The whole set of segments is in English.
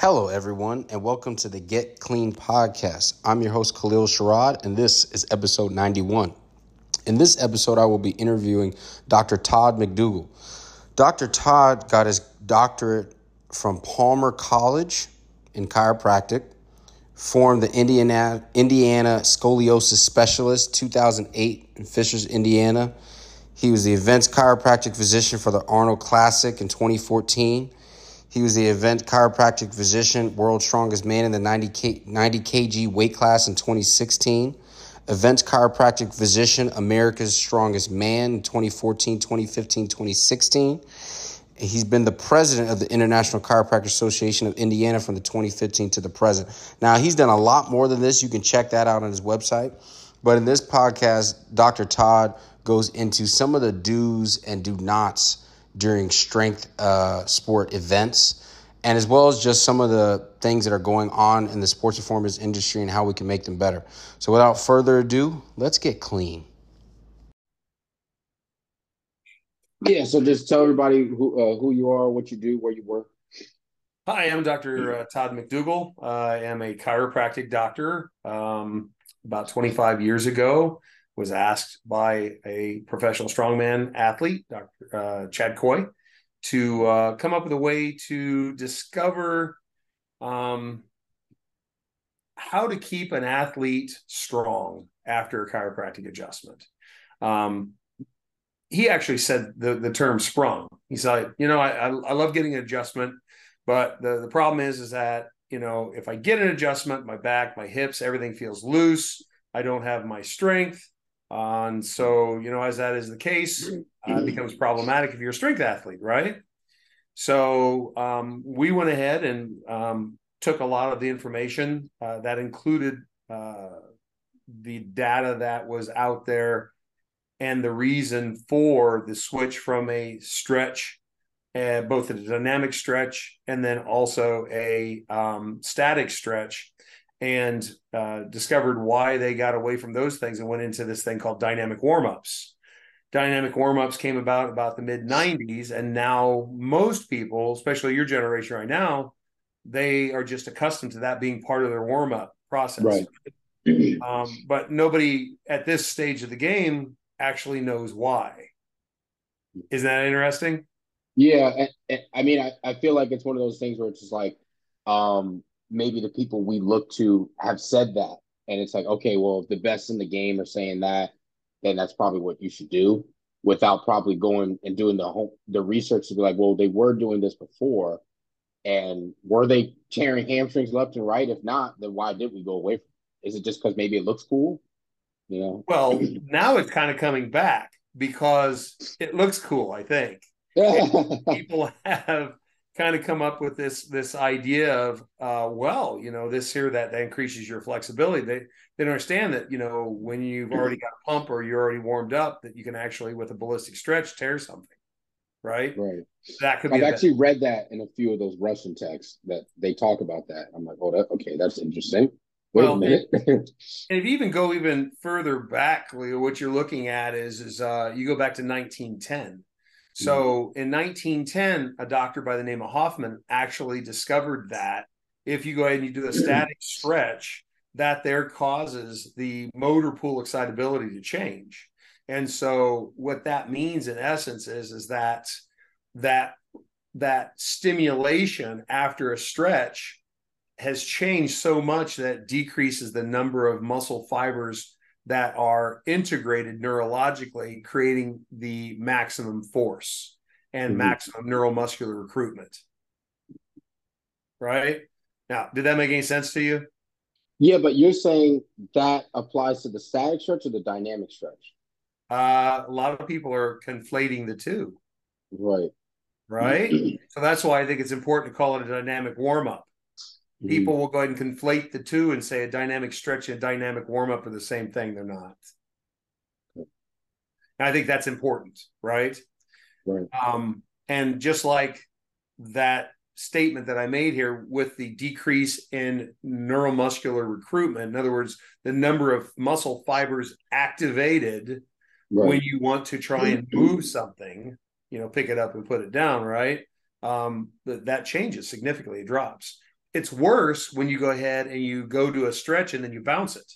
Hello, everyone, and welcome to the Get Clean podcast. I'm your host, Kalil Sherrod, and this is episode 91. In this episode, I will be interviewing Dr. Todd McDougle. Dr. Todd got his doctorate from Palmer College in chiropractic, formed the Indiana, Indiana Scoliosis Specialist 2008 in Fishers, Indiana. He was the events chiropractic physician for the Arnold Classic in 2014 he was the event chiropractic physician, world's strongest man in the 90, K, 90 kg weight class in 2016. Events chiropractic physician, America's strongest man in 2014, 2015, 2016. He's been the president of the International Chiropractic Association of Indiana from the 2015 to the present. Now, he's done a lot more than this. You can check that out on his website. But in this podcast, Dr. Todd goes into some of the do's and do nots during strength uh, sport events, and as well as just some of the things that are going on in the sports performance industry and how we can make them better. So, without further ado, let's get clean. Yeah, so just tell everybody who uh, who you are, what you do, where you work. Hi, I'm Dr. Uh, Todd McDougle. I am a chiropractic doctor. Um, about 25 years ago, was asked by a professional strongman athlete, Dr. Uh, Chad Coy, to uh, come up with a way to discover um, how to keep an athlete strong after a chiropractic adjustment. Um, he actually said the, the term sprung. He said, you know, I, I love getting an adjustment, but the, the problem is, is that, you know, if I get an adjustment, my back, my hips, everything feels loose. I don't have my strength. And so, you know, as that is the case, uh, it becomes problematic if you're a strength athlete, right? So um, we went ahead and um, took a lot of the information uh, that included uh, the data that was out there and the reason for the switch from a stretch, uh, both a dynamic stretch and then also a um, static stretch and uh, discovered why they got away from those things and went into this thing called dynamic warm-ups. Dynamic warm-ups came about about the mid 90s and now most people especially your generation right now they are just accustomed to that being part of their warm-up process. Right. Um, but nobody at this stage of the game actually knows why. Isn't that interesting? Yeah i mean I, I feel like it's one of those things where it's just like um maybe the people we look to have said that. And it's like, okay, well, if the best in the game are saying that, then that's probably what you should do without probably going and doing the whole the research to be like, well, they were doing this before. And were they tearing hamstrings left and right? If not, then why did we go away from it? Is it just because maybe it looks cool? You know? Well, now it's kind of coming back because it looks cool, I think. people have kind of come up with this this idea of uh, well you know this here that, that increases your flexibility. They they understand that you know when you've already got a pump or you're already warmed up that you can actually with a ballistic stretch tear something right? Right. That could be i've actually read that in a few of those russian texts that they talk about that. I'm like oh that, okay that's interesting. Wait well, a minute. and if you even go even further back, Leo, what you're looking at is is uh, you go back to 1910 so in 1910, a doctor by the name of Hoffman actually discovered that if you go ahead and you do a static stretch, that there causes the motor pool excitability to change. And so what that means in essence is, is that that that stimulation after a stretch has changed so much that decreases the number of muscle fibers that are integrated neurologically, creating the maximum force and mm-hmm. maximum neuromuscular recruitment. Right? Now, did that make any sense to you? Yeah, but you're saying that applies to the static stretch or the dynamic stretch? Uh, a lot of people are conflating the two. Right. Right. so that's why I think it's important to call it a dynamic warm up. Mm-hmm. People will go ahead and conflate the two and say a dynamic stretch and a dynamic warm up are the same thing. They're not. And I think that's important, right? Right. Um, and just like that statement that I made here with the decrease in neuromuscular recruitment, in other words, the number of muscle fibers activated right. when you want to try and move something, you know, pick it up and put it down, right? Um, that, that changes significantly, it drops it's worse when you go ahead and you go to a stretch and then you bounce it.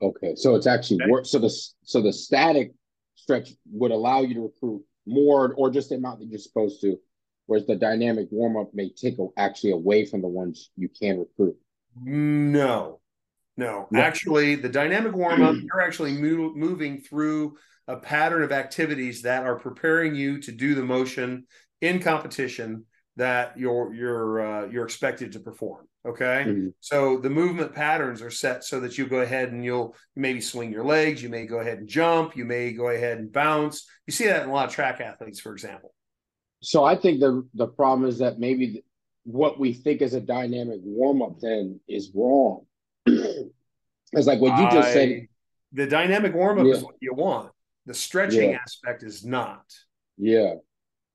Okay, so it's actually okay. worse. So the so the static stretch would allow you to recruit more, or just the amount that you're supposed to, whereas the dynamic warm up may take actually away from the ones you can recruit. No, no, actually, the dynamic warm up, you're actually move, moving through a pattern of activities that are preparing you to do the motion in competition that you're you're uh, you're expected to perform. Okay, mm-hmm. so the movement patterns are set so that you go ahead and you'll maybe swing your legs, you may go ahead and jump, you may go ahead and bounce. You see that in a lot of track athletes, for example. So I think the the problem is that maybe what we think is a dynamic warm up then is wrong. it's like what you just I, said. The dynamic warm up yeah. is what you want. The stretching yeah. aspect is not. Yeah.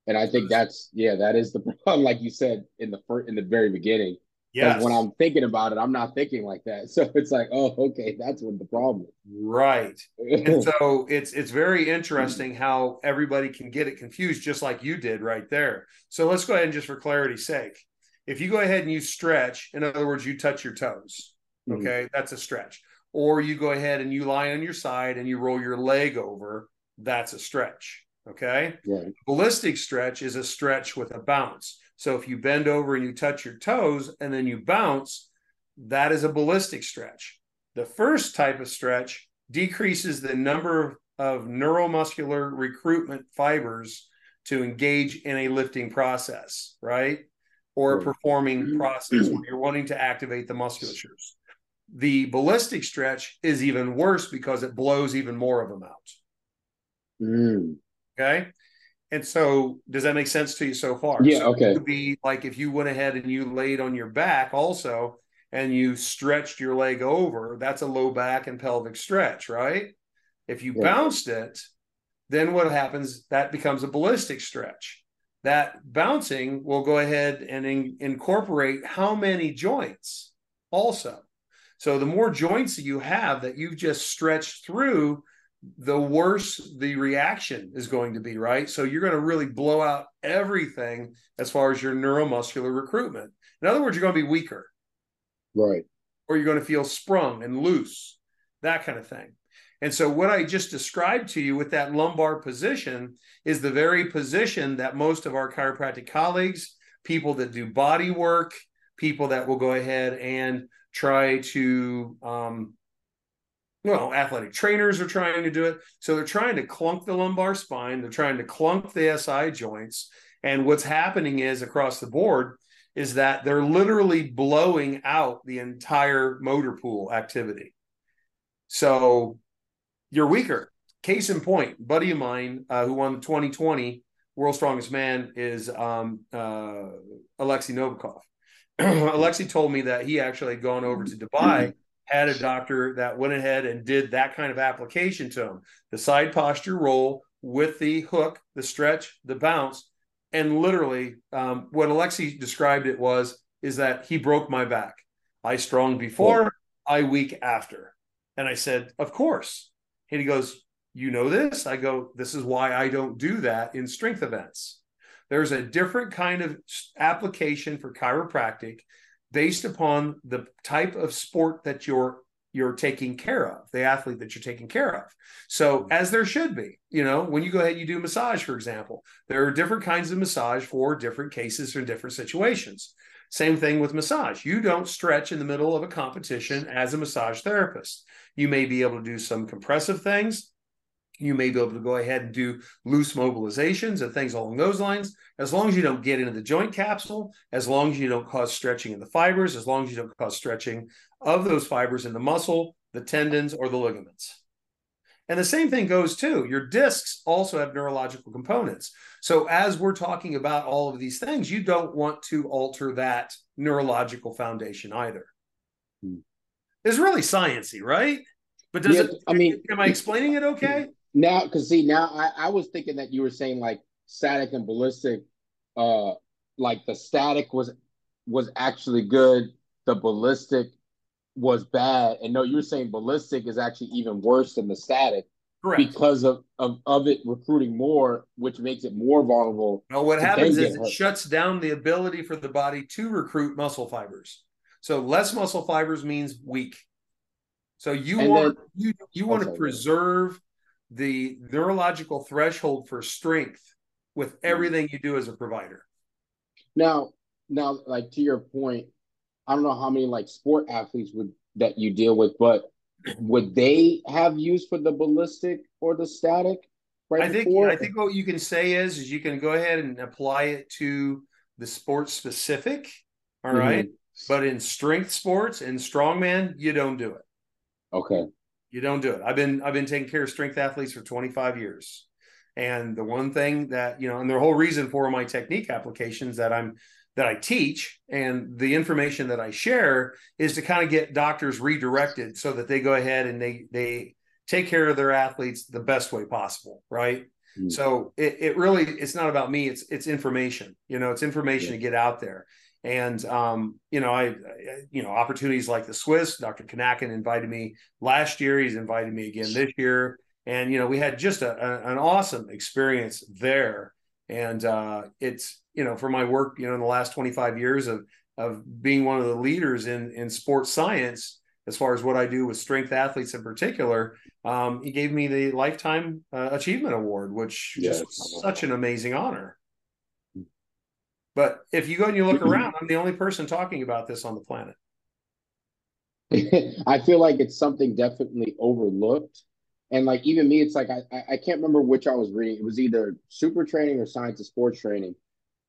And I think that's yeah, that is the problem, like you said in the first in the very beginning. Yeah. When I'm thinking about it, I'm not thinking like that. So it's like, oh, okay, that's what the problem is. Right. and so it's it's very interesting how everybody can get it confused, just like you did right there. So let's go ahead and just for clarity's sake, if you go ahead and you stretch, in other words, you touch your toes, mm-hmm. okay, mm-hmm. that's a stretch. Or you go ahead and you lie on your side and you roll your leg over, that's a stretch. Okay. Right. Ballistic stretch is a stretch with a bounce. So if you bend over and you touch your toes and then you bounce, that is a ballistic stretch. The first type of stretch decreases the number of neuromuscular recruitment fibers to engage in a lifting process, right? Or a performing process where you're wanting to activate the musculatures. The ballistic stretch is even worse because it blows even more of them out. Mm. Okay. And so, does that make sense to you so far? Yeah. So okay. It would be like if you went ahead and you laid on your back also, and you stretched your leg over. That's a low back and pelvic stretch, right? If you yeah. bounced it, then what happens? That becomes a ballistic stretch. That bouncing will go ahead and in, incorporate how many joints also. So the more joints that you have that you've just stretched through, the worse the reaction is going to be, right? So you're going to really blow out everything as far as your neuromuscular recruitment. In other words, you're going to be weaker. Right. Or you're going to feel sprung and loose, that kind of thing. And so, what I just described to you with that lumbar position is the very position that most of our chiropractic colleagues, people that do body work, people that will go ahead and try to um, well, athletic trainers are trying to do it. So they're trying to clunk the lumbar spine, they're trying to clunk the SI joints. And what's happening is across the board is that they're literally blowing out the entire motor pool activity. So you're weaker. Case in point, buddy of mine uh, who won the 2020 World's Strongest Man is um, uh, Alexei Novikov. Alexei told me that he actually had gone over to Dubai had a doctor that went ahead and did that kind of application to him the side posture roll with the hook, the stretch, the bounce. And literally, um, what Alexei described it was is that he broke my back. I strong before, I weak after. And I said, Of course. And he goes, You know this? I go, This is why I don't do that in strength events. There's a different kind of application for chiropractic based upon the type of sport that you're you're taking care of the athlete that you're taking care of. So mm-hmm. as there should be you know when you go ahead and you do massage for example there are different kinds of massage for different cases or different situations. Same thing with massage. You don't stretch in the middle of a competition as a massage therapist. You may be able to do some compressive things you may be able to go ahead and do loose mobilizations and things along those lines, as long as you don't get into the joint capsule, as long as you don't cause stretching in the fibers, as long as you don't cause stretching of those fibers in the muscle, the tendons, or the ligaments. And the same thing goes too. Your discs also have neurological components. So, as we're talking about all of these things, you don't want to alter that neurological foundation either. Hmm. It's really sciency, right? But does yeah, it? I mean, am I explaining it okay? Now because see now I, I was thinking that you were saying like static and ballistic uh like the static was was actually good the ballistic was bad and no you're saying ballistic is actually even worse than the static Correct. because of, of of it recruiting more, which makes it more vulnerable. Well, what happens is it shuts down the ability for the body to recruit muscle fibers. So less muscle fibers means weak. So you and want then, you you want to preserve the neurological threshold for strength with mm-hmm. everything you do as a provider. Now, now, like to your point, I don't know how many like sport athletes would that you deal with, but would they have use for the ballistic or the static? Right I think before? I think what you can say is is you can go ahead and apply it to the sport specific. All mm-hmm. right. But in strength sports and strongman, you don't do it. Okay. You don't do it. I've been I've been taking care of strength athletes for 25 years. And the one thing that, you know, and the whole reason for my technique applications that I'm that I teach and the information that I share is to kind of get doctors redirected so that they go ahead and they they take care of their athletes the best way possible, right? Mm. So it, it really it's not about me, it's it's information. You know, it's information yeah. to get out there. And um, you know, I, I, you know, opportunities like the Swiss, Dr. Kanakin invited me last year. He's invited me again this year, and you know, we had just a, a, an awesome experience there. And uh, it's you know, for my work, you know, in the last 25 years of of being one of the leaders in in sports science, as far as what I do with strength athletes in particular, um, he gave me the lifetime uh, achievement award, which yes. just such an amazing honor. But if you go and you look mm-hmm. around, I'm the only person talking about this on the planet. I feel like it's something definitely overlooked. And like even me, it's like I I can't remember which I was reading. It was either super training or science of sports training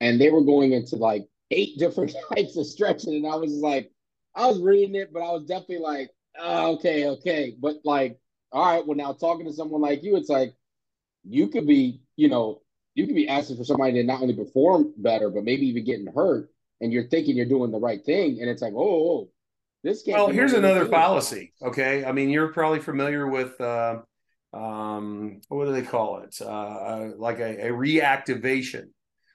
and they were going into like eight different types of stretching, and I was like, I was reading it, but I was definitely like, oh, okay, okay, but like, all right, well now talking to someone like you, it's like you could be, you know, you could be asking for somebody to not only perform better, but maybe even getting hurt, and you're thinking you're doing the right thing, and it's like, oh, oh this. Can't. Well, here's another fallacy. Okay, I mean, you're probably familiar with. Uh, um, what do they call it? Uh, uh like a, a reactivation.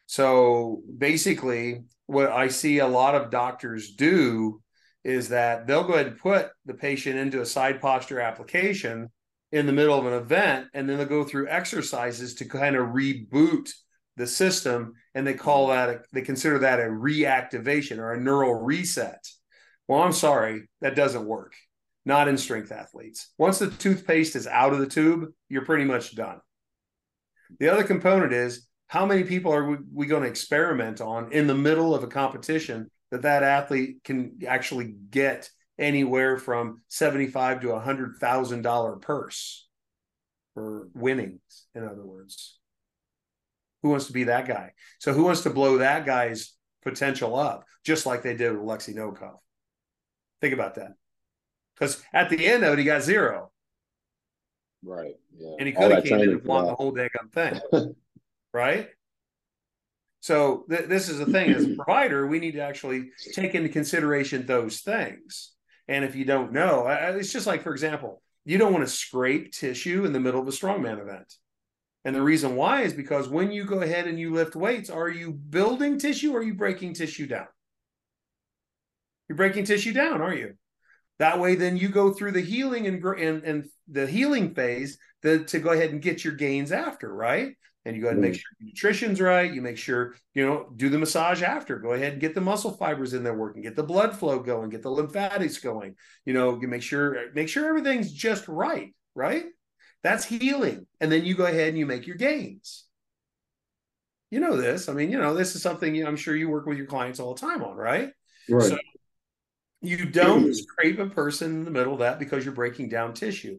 So basically, what I see a lot of doctors do is that they'll go ahead and put the patient into a side posture application in the middle of an event, and then they'll go through exercises to kind of reboot the system, and they call that a, they consider that a reactivation or a neural reset. Well, I'm sorry, that doesn't work. Not in strength athletes. Once the toothpaste is out of the tube, you're pretty much done. The other component is how many people are we, we going to experiment on in the middle of a competition that that athlete can actually get anywhere from 75 to a hundred thousand dollar purse for winnings in other words. Who wants to be that guy? So who wants to blow that guy's potential up just like they did with Alexei Novikov think about that. Because at the end of it he got zero. Right yeah. And he could have came in and won the whole damn thing right? So th- this is the thing. As a provider, we need to actually take into consideration those things. And if you don't know, it's just like, for example, you don't want to scrape tissue in the middle of a strongman event. And the reason why is because when you go ahead and you lift weights, are you building tissue or are you breaking tissue down? You're breaking tissue down, are you? That way, then you go through the healing and and, and the healing phase the, to go ahead and get your gains after, right? And you go ahead and make sure your nutrition's right. You make sure, you know, do the massage after. Go ahead and get the muscle fibers in there working, get the blood flow going, get the lymphatics going. You know, you make sure make sure everything's just right, right? That's healing. And then you go ahead and you make your gains. You know this. I mean, you know, this is something I'm sure you work with your clients all the time on, right? Right. So you don't scrape a person in the middle of that because you're breaking down tissue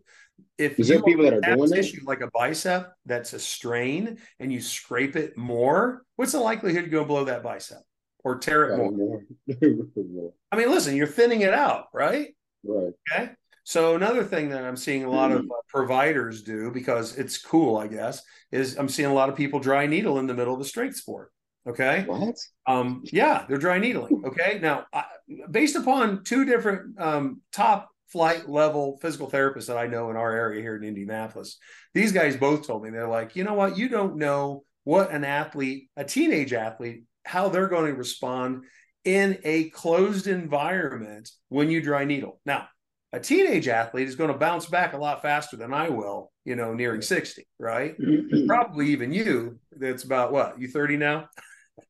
if is there people that are doing tissue like a bicep that's a strain and you scrape it more, what's the likelihood you go blow that bicep or tear it more? I mean, listen, you're thinning it out, right? Right. Okay. So another thing that I'm seeing a lot of uh, providers do because it's cool, I guess, is I'm seeing a lot of people dry needle in the middle of a strength sport. Okay. What? Um, yeah, they're dry needling. Okay. Now, I, based upon two different um, top flight level physical therapists that I know in our area here in Indianapolis. These guys both told me they're like, you know what, you don't know what an athlete, a teenage athlete, how they're going to respond in a closed environment when you dry needle. Now, a teenage athlete is going to bounce back a lot faster than I will you know, nearing 60, right? Mm-hmm. Probably even you, that's about what, you 30 now?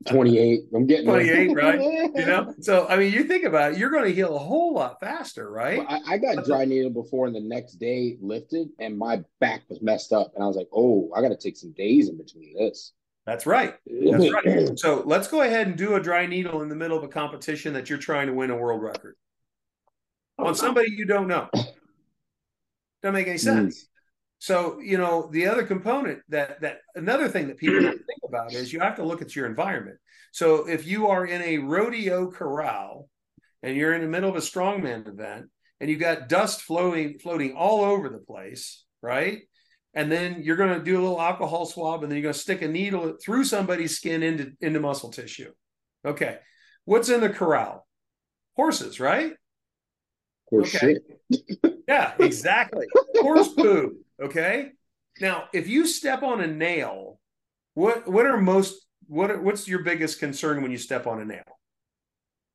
28. I'm getting 28, right? You know, so I mean, you think about it, you're going to heal a whole lot faster, right? Well, I, I, got dry needle before, and the next day lifted, and my back was messed up, and I was like, "Oh, I got to take some days in between this." That's right. That's right. So let's go ahead and do a dry needle in the middle of a competition that you're trying to win a world record on somebody you don't know. Doesn't make any sense. Mm. So, you know, the other component that that another thing that people don't think about is you have to look at your environment. So if you are in a rodeo corral and you're in the middle of a strongman event and you've got dust flowing floating all over the place, right? And then you're going to do a little alcohol swab and then you're going to stick a needle through somebody's skin into into muscle tissue. Okay. What's in the corral? Horses, right? Horse okay. yeah, exactly. Horse poo. Okay. Now, if you step on a nail, what what are most what are, what's your biggest concern when you step on a nail?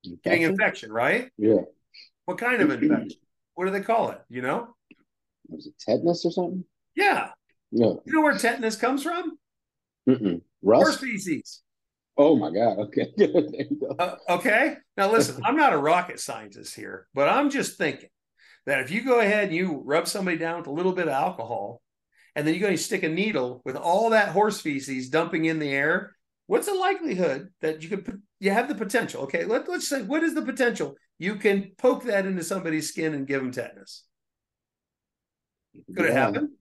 Infection? Getting infection, right? Yeah. What kind of infection? what do they call it? You know? Was it tetanus or something? Yeah. No. You know where tetanus comes from? Mm-mm. Rust? Horse feces. Oh my God. Okay. uh, okay. Now listen, I'm not a rocket scientist here, but I'm just thinking that if you go ahead and you rub somebody down with a little bit of alcohol, and then you go and stick a needle with all that horse feces dumping in the air, what's the likelihood that you could you have the potential? Okay, let, let's say what is the potential you can poke that into somebody's skin and give them tetanus? Could yeah. it happen?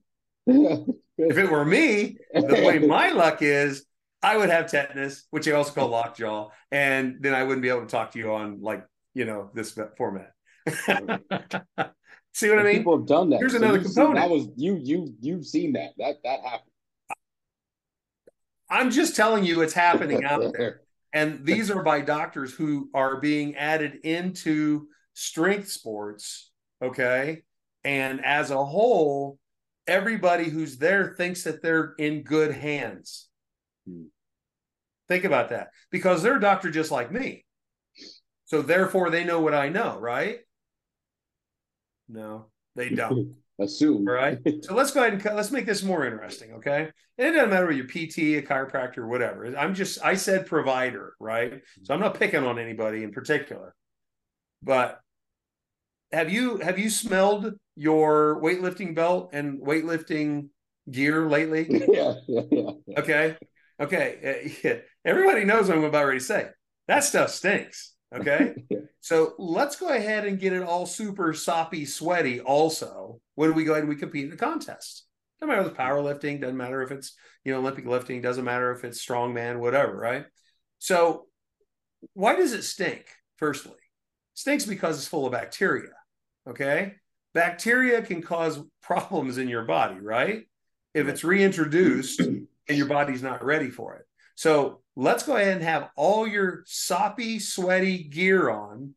if it were me, the way my luck is, I would have tetanus, which I also call lockjaw, and then I wouldn't be able to talk to you on like you know this format. See what I mean? People have done that. Here's so another component. that was you. You you've seen that. That that happened. I'm just telling you, it's happening out there, and these are by doctors who are being added into strength sports. Okay, and as a whole, everybody who's there thinks that they're in good hands. Hmm. Think about that because they're a doctor just like me. So therefore, they know what I know, right? No, they don't. Assume. All right. So let's go ahead and let's make this more interesting. Okay. And it doesn't matter whether you're PT, a chiropractor, whatever. I'm just, I said provider, right? So I'm not picking on anybody in particular. But have you have you smelled your weightlifting belt and weightlifting gear lately? Yeah, yeah, yeah. Okay. Okay. Everybody knows what I'm about ready to say. That stuff stinks. Okay. so let's go ahead and get it all super soppy, sweaty also when we go ahead and we compete in a contest. Doesn't matter if it's powerlifting, doesn't matter if it's, you know, Olympic lifting, doesn't matter if it's strongman, whatever, right? So why does it stink? Firstly, it stinks because it's full of bacteria. Okay. Bacteria can cause problems in your body, right? If it's reintroduced and your body's not ready for it. So let's go ahead and have all your soppy, sweaty gear on,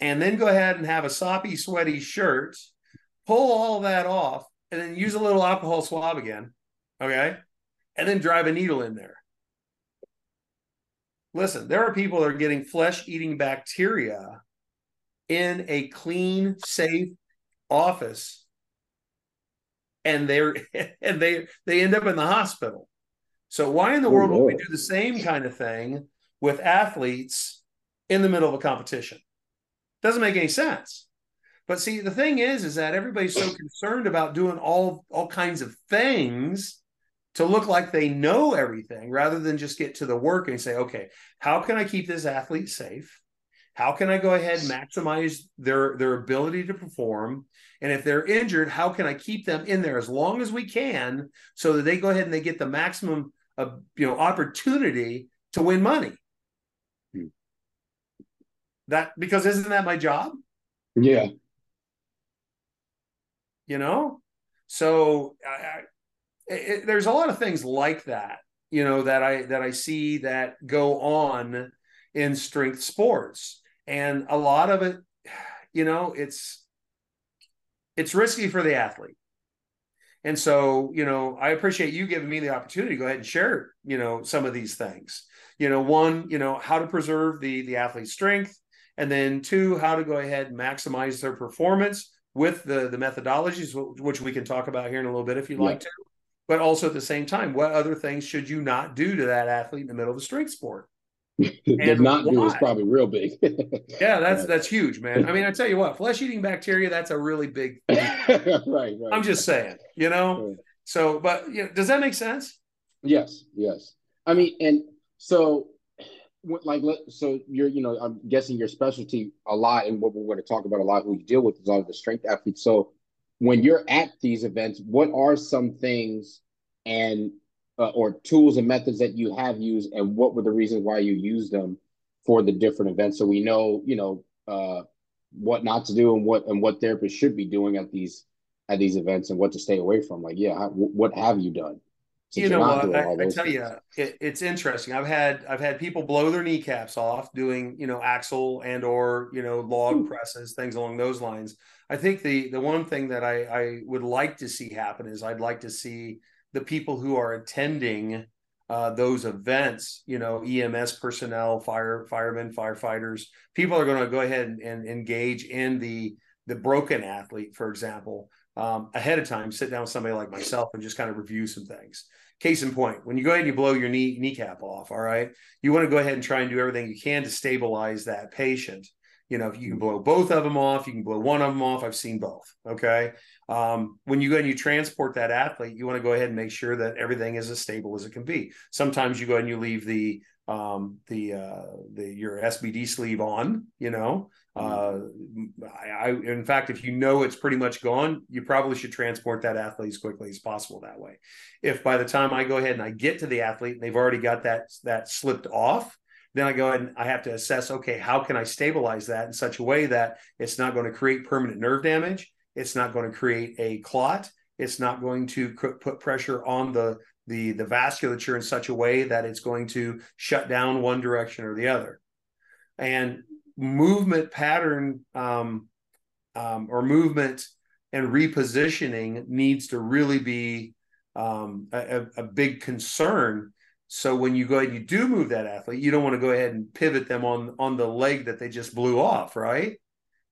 and then go ahead and have a soppy, sweaty shirt, pull all that off, and then use a little alcohol swab again. Okay. And then drive a needle in there. Listen, there are people that are getting flesh eating bacteria in a clean, safe office and they're and they they end up in the hospital so why in the oh, world would we do the same kind of thing with athletes in the middle of a competition? Doesn't make any sense. But see, the thing is, is that everybody's so concerned about doing all all kinds of things to look like they know everything rather than just get to the work and say, okay, how can I keep this athlete safe? How can I go ahead and maximize their their ability to perform? And if they're injured, how can I keep them in there as long as we can so that they go ahead and they get the maximum a you know opportunity to win money. Hmm. That because isn't that my job? Yeah. You know, so I, it, there's a lot of things like that. You know that I that I see that go on in strength sports, and a lot of it, you know, it's it's risky for the athlete and so, you know, I appreciate you giving me the opportunity to go ahead and share, you know, some of these things. You know, one, you know, how to preserve the the athlete's strength, and then two, how to go ahead and maximize their performance with the the methodologies, which we can talk about here in a little bit if you'd yeah. like to. But also at the same time, what other things should you not do to that athlete in the middle of the strength sport? The not do is probably real big. yeah, that's that's huge, man. I mean, I tell you what, flesh eating bacteria, that's a really big. right, right. I'm just saying, you know. Right. So, but you know, does that make sense? Yes, yes. I mean, and so like so you're you know i'm guessing your specialty a lot and what we're going to talk about a lot who you deal with is all the strength athletes so when you're at these events what are some things and uh, or tools and methods that you have used and what were the reasons why you used them for the different events. So we know you know uh, what not to do and what and what therapists should be doing at these at these events and what to stay away from. Like yeah how, what have you done you know what? I, I, tell you it, it's interesting. I've had i've had people blow their kneecaps off doing you know axle and or you know log Ooh. presses things along those lines. I think the the one thing that i i would like to see happen is i'd like to see the people who are attending uh, those events, you know, EMS personnel, fire firemen, firefighters, people are going to go ahead and, and, engage in the the broken athlete, for example, um, ahead of time. Sit down with somebody like myself and just kind of review some things. Case in point, when you go ahead and you blow your knee kneecap off, all right, you want to go ahead and try and do everything you can to stabilize that patient you know, if you can blow both of them off, you can blow one of them off. I've seen both. Okay. Um, when you go and you transport that athlete, you want to go ahead and make sure that everything is as stable as it can be. Sometimes you go and you leave the um, the uh, the your SBD sleeve on. You know, uh, I, I in fact, if you know it's pretty much gone, you probably should transport that athlete as quickly as possible that way. If by the time I go ahead and I get to the athlete and they've already got that that slipped off, then I go ahead and I have to assess, okay, how can I stabilize that in such a way that it's not going to create permanent nerve damage? It's not going to create a clot. It's not going to put pressure on the, the, the vasculature in such a way that it's going to shut down one direction or the other. And movement pattern um, um, or movement and repositioning needs to really be um, a, a, big concern so when you go ahead and you do move that athlete, you don't want to go ahead and pivot them on on the leg that they just blew off, right?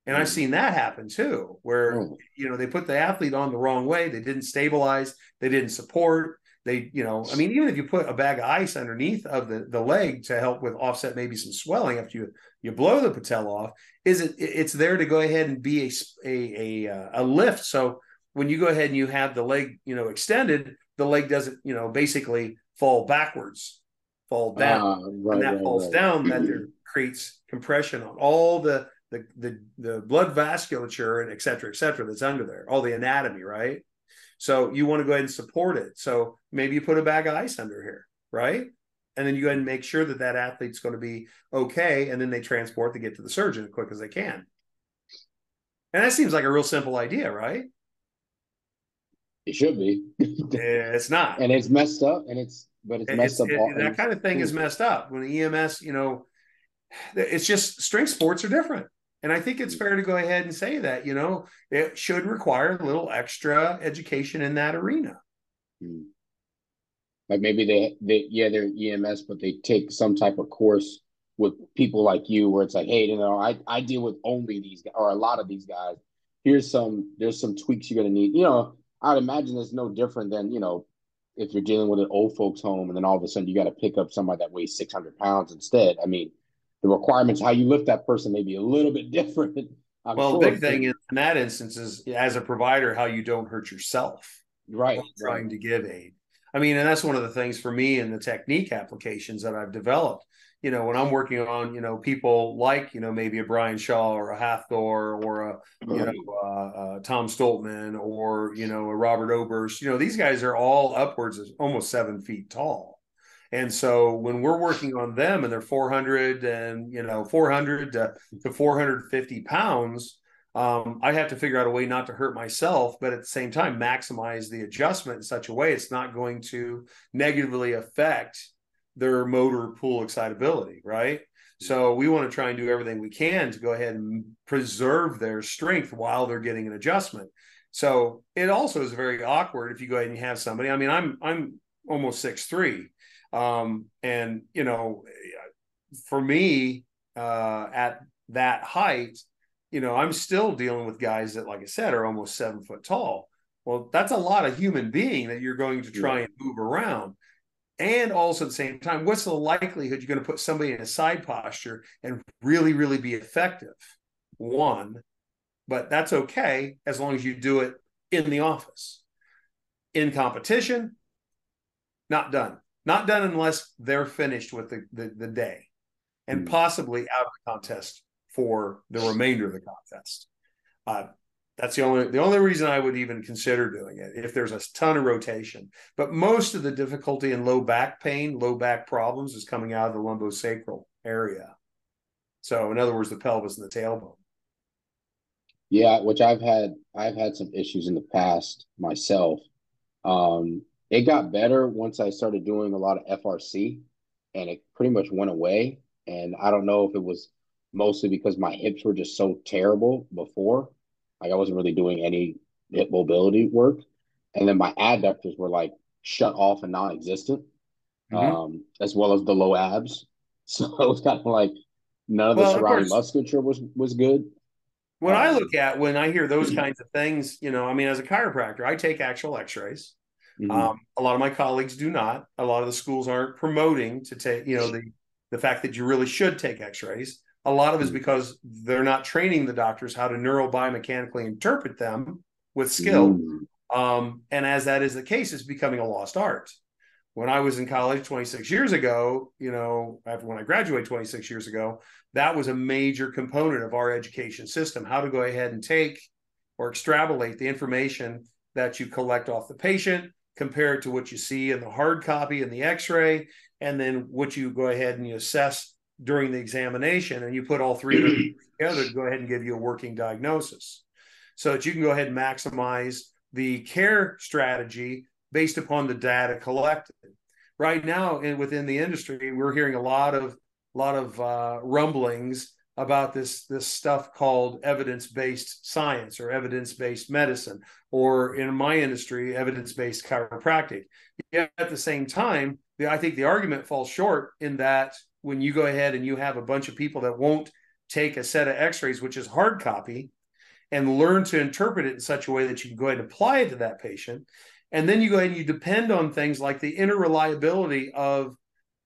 And I've seen that happen too, where mm. you know they put the athlete on the wrong way, they didn't stabilize, they didn't support, they you know, I mean, even if you put a bag of ice underneath of the the leg to help with offset maybe some swelling after you you blow the patella off, is it it's there to go ahead and be a a a, uh, a lift. So when you go ahead and you have the leg you know extended, the leg doesn't you know basically fall backwards, fall down, uh, right, and that right, falls right. down. That there creates compression on all the the the, the blood vasculature and et cetera, et cetera, that's under there, all the anatomy, right? So you want to go ahead and support it. So maybe you put a bag of ice under here, right? And then you go ahead and make sure that that athlete's going to be okay. And then they transport to get to the surgeon as quick as they can. And that seems like a real simple idea, right? It should be. it's not, and it's messed up, and it's but it's messed it's, up. It, that kind of thing is messed up. When the EMS, you know, it's just strength sports are different, and I think it's fair to go ahead and say that you know it should require a little extra education in that arena. Hmm. Like maybe they they yeah they're EMS, but they take some type of course with people like you, where it's like, hey, you know, I I deal with only these guys or a lot of these guys. Here's some there's some tweaks you're gonna need. You know, I'd imagine it's no different than you know if you're dealing with an old folks home and then all of a sudden you got to pick up somebody that weighs 600 pounds instead. I mean, the requirements how you lift that person may be a little bit different. I'm well, sure. the big thing in, in that instance is as a provider how you don't hurt yourself. Right. Trying right. to give aid. I mean, and that's one of the things for me in the technique applications that I've developed you know, when I'm working on, you know, people like, you know, maybe a Brian Shaw or a Hafthor or a, you know, uh, uh, Tom Stoltman or, you know, a Robert Oberst, you know, these guys are all upwards of almost seven feet tall. And so when we're working on them and they're 400 and, you know, 400 to, to 450 pounds, um, I have to figure out a way not to hurt myself, but at the same time, maximize the adjustment in such a way it's not going to negatively affect their motor pool excitability, right? So we want to try and do everything we can to go ahead and preserve their strength while they're getting an adjustment. So it also is very awkward if you go ahead and you have somebody. I mean, I'm I'm almost six three, um, and you know, for me uh, at that height, you know, I'm still dealing with guys that, like I said, are almost seven foot tall. Well, that's a lot of human being that you're going to try yeah. and move around. And also at the same time, what's the likelihood you're going to put somebody in a side posture and really, really be effective? One, but that's okay as long as you do it in the office. In competition, not done. Not done unless they're finished with the, the, the day and mm. possibly out of the contest for the remainder of the contest. Uh, that's the only the only reason I would even consider doing it if there's a ton of rotation. But most of the difficulty in low back pain, low back problems is coming out of the lumbosacral area. So in other words, the pelvis and the tailbone. Yeah, which I've had I've had some issues in the past myself. Um, it got better once I started doing a lot of FRC and it pretty much went away. And I don't know if it was mostly because my hips were just so terrible before like I wasn't really doing any hip mobility work. And then my adductors were like shut off and non-existent, mm-hmm. um, as well as the low abs. So it was kind of like none of the surrounding musculature was was good. When um, I look at when I hear those kinds of things, you know, I mean, as a chiropractor, I take actual X-rays. Mm-hmm. Um, a lot of my colleagues do not. A lot of the schools aren't promoting to take, you know, the the fact that you really should take X-rays. A lot of it is mm. because they're not training the doctors how to neurobiomechanically interpret them with skill. Mm. Um, and as that is the case, it's becoming a lost art. When I was in college 26 years ago, you know, after when I graduated 26 years ago, that was a major component of our education system how to go ahead and take or extrapolate the information that you collect off the patient, compare it to what you see in the hard copy and the x ray, and then what you go ahead and you assess during the examination and you put all three of together to go ahead and give you a working diagnosis. So that you can go ahead and maximize the care strategy based upon the data collected. Right now in, within the industry we're hearing a lot of a lot of uh, rumblings about this this stuff called evidence-based science or evidence-based medicine or in my industry evidence-based chiropractic. Yet at the same time i think the argument falls short in that when you go ahead and you have a bunch of people that won't take a set of x-rays which is hard copy and learn to interpret it in such a way that you can go ahead and apply it to that patient and then you go ahead and you depend on things like the inner reliability of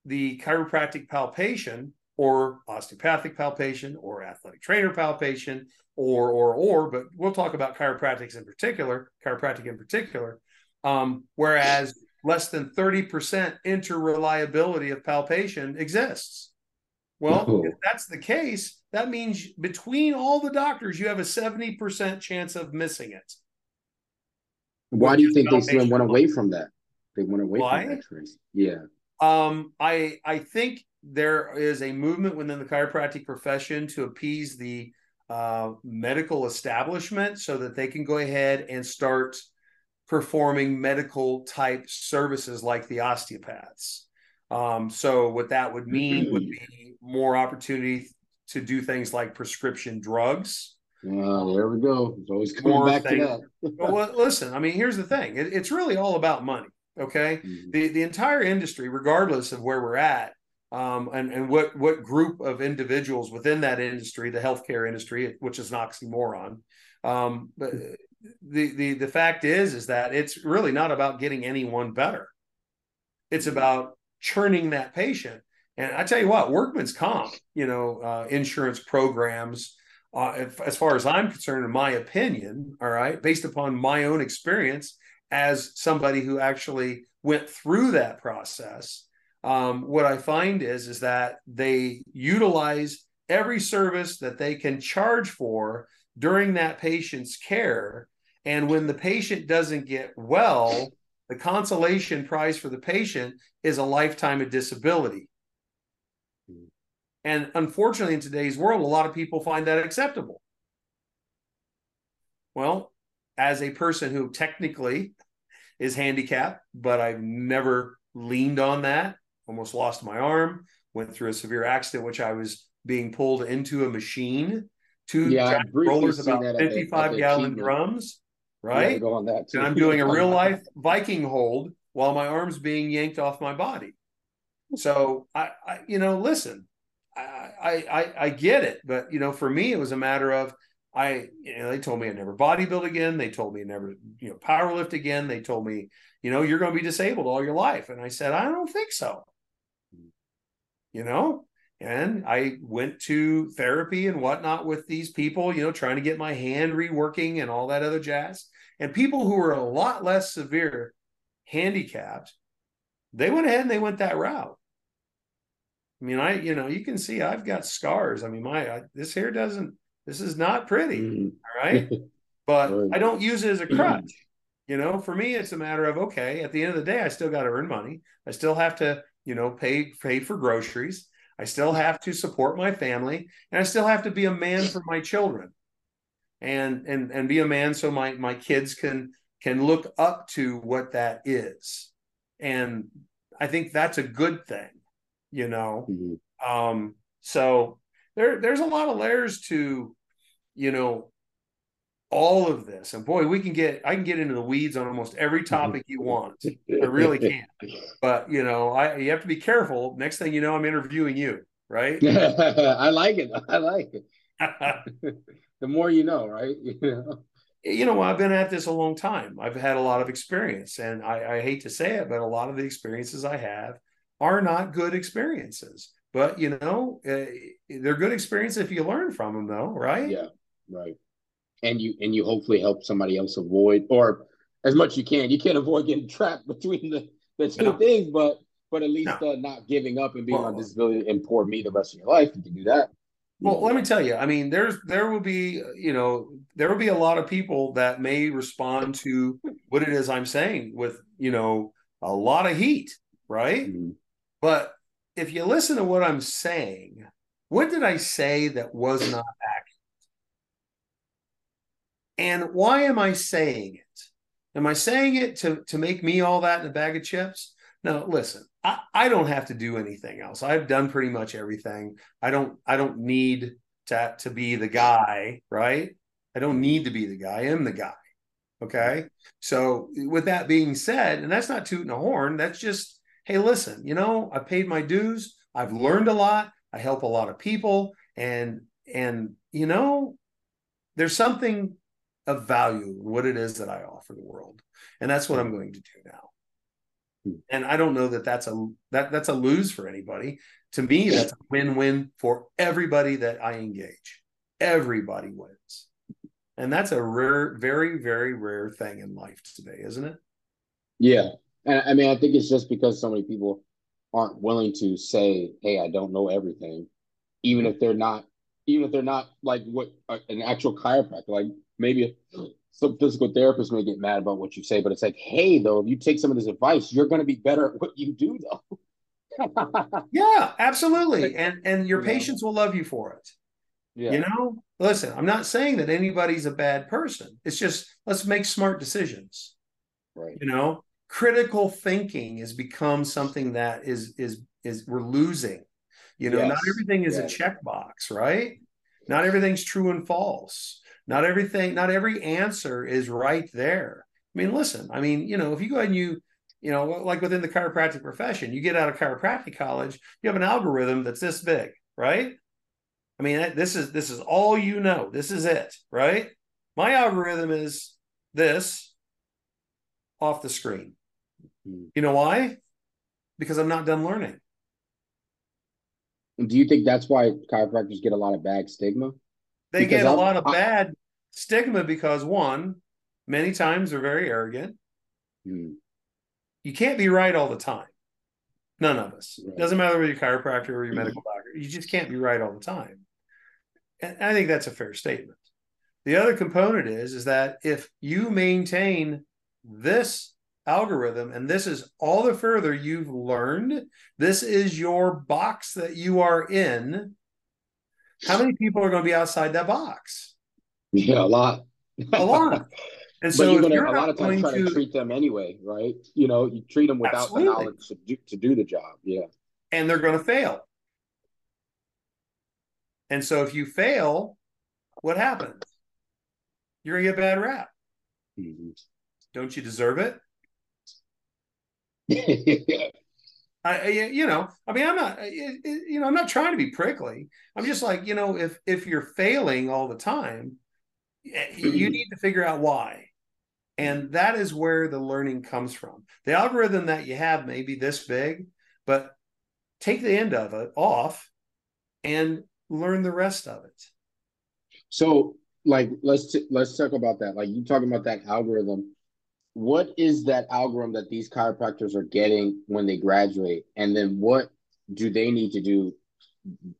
the chiropractic palpation or osteopathic palpation or athletic trainer palpation or or or but we'll talk about chiropractics in particular chiropractic in particular um, whereas less than 30% interreliability of palpation exists. Well, if that's the case, that means between all the doctors, you have a 70% chance of missing it. Why do you think they went away from that? They went away Why? from X-rays. Yeah. Um, I I think there is a movement within the chiropractic profession to appease the uh, medical establishment so that they can go ahead and start performing medical type services like the osteopaths. Um, so what that would mean would be more opportunity to do things like prescription drugs. Well, there we go. It's always coming more back things. to that. well, listen, I mean, here's the thing. It, it's really all about money. Okay. Mm-hmm. The the entire industry, regardless of where we're at, um, and, and what what group of individuals within that industry, the healthcare industry, which is an oxymoron, um, but the the the fact is is that it's really not about getting anyone better. It's mm-hmm. about churning that patient. And I tell you what, workman's comp, you know, uh, insurance programs, uh, if, as far as I'm concerned, in my opinion, all right, based upon my own experience as somebody who actually went through that process, um, what I find is is that they utilize every service that they can charge for during that patient's care and when the patient doesn't get well, the consolation prize for the patient is a lifetime of disability. And unfortunately, in today's world, a lot of people find that acceptable. Well, as a person who technically is handicapped, but I've never leaned on that, almost lost my arm, went through a severe accident, which I was being pulled into a machine, two yeah, rollers about 55 gallon drums right? go on that too. And I'm doing a real life Viking hold while my arm's being yanked off my body. So I, I you know, listen, I, I, I get it, but you know, for me, it was a matter of I, you know, they told me I never bodybuild again. They told me never, you know, power lift again. They told me, you know, you're going to be disabled all your life. And I said, I don't think so. You know, and I went to therapy and whatnot with these people, you know, trying to get my hand reworking and all that other jazz. And people who were a lot less severe handicapped, they went ahead and they went that route. I mean, I, you know, you can see I've got scars. I mean, my, I, this hair doesn't, this is not pretty. Mm-hmm. All right. But. I don't use it as a crutch. You know, for me, it's a matter of, okay, at the end of the day, I still got to earn money. I still have to, you know, pay, pay for groceries. I still have to support my family and I still have to be a man for my children and, and, and be a man so my, my kids can, can look up to what that is. And I think that's a good thing you know. Mm-hmm. Um, so there there's a lot of layers to, you know, all of this. And boy, we can get I can get into the weeds on almost every topic you want. I really can. But you know, I you have to be careful. Next thing you know, I'm interviewing you, right? I like it. I like it. the more you know, right? you know. You know, I've been at this a long time. I've had a lot of experience, and I, I hate to say it, but a lot of the experiences I have are not good experiences. But you know, uh, they're good experiences if you learn from them, though, right? Yeah, right. And you and you hopefully help somebody else avoid, or as much as you can. You can't avoid getting trapped between the the two no. things, but but at least no. uh, not giving up and being well, on disability and poor me the rest of your life. You can do that. Well, let me tell you. I mean, there's there will be you know there will be a lot of people that may respond to what it is I'm saying with you know a lot of heat, right? Mm-hmm. But if you listen to what I'm saying, what did I say that was not accurate? And why am I saying it? Am I saying it to, to make me all that in a bag of chips? No, listen, I, I don't have to do anything else. I've done pretty much everything. I don't I don't need to, to be the guy, right? I don't need to be the guy. I am the guy. Okay. So with that being said, and that's not tooting a horn, that's just hey, listen, you know, I paid my dues. I've learned a lot. I help a lot of people. And, and, you know, there's something of value what it is that I offer the world. And that's what I'm going to do now. Hmm. And I don't know that that's a that that's a lose for anybody. To me, that's a win-win for everybody that I engage. Everybody wins. And that's a rare, very, very rare thing in life today, isn't it? Yeah, and I mean, I think it's just because so many people aren't willing to say, "Hey, I don't know everything," even if they're not, even if they're not like what uh, an actual chiropractor. Like maybe some physical therapist may get mad about what you say, but it's like, hey, though, if you take some of this advice, you're going to be better at what you do, though. yeah, absolutely, and and your patients will love you for it. Yeah. You know, listen, I'm not saying that anybody's a bad person. It's just let's make smart decisions. Right. You know, critical thinking has become something that is is is we're losing you know yes. not everything is yes. a checkbox right not everything's true and false not everything not every answer is right there i mean listen i mean you know if you go ahead and you you know like within the chiropractic profession you get out of chiropractic college you have an algorithm that's this big right i mean this is this is all you know this is it right my algorithm is this off the screen Hmm. You know why? Because I'm not done learning. Do you think that's why chiropractors get a lot of bad stigma? They because get a I'm, lot of I, bad stigma because one, many times they're very arrogant. Hmm. You can't be right all the time. None of us. Right. Doesn't matter whether you're a chiropractor or you're a medical doctor. You just can't be right all the time. And I think that's a fair statement. The other component is is that if you maintain this algorithm and this is all the further you've learned this is your box that you are in how many people are going to be outside that box? Yeah a lot. A lot. And so you're, you're a lot of times try to, to, treat them anyway right? You know you treat them without absolutely. the knowledge to do, to do the job yeah. And they're going to fail. And so if you fail what happens? You're going to get bad rap. Mm-hmm. don't you deserve it I, you know, I mean, I'm not, you know, I'm not trying to be prickly. I'm just like, you know, if if you're failing all the time, you mm-hmm. need to figure out why. And that is where the learning comes from. The algorithm that you have may be this big, but take the end of it off and learn the rest of it. So, like, let's t- let's talk about that. Like, you talking about that algorithm. What is that algorithm that these chiropractors are getting when they graduate, and then what do they need to do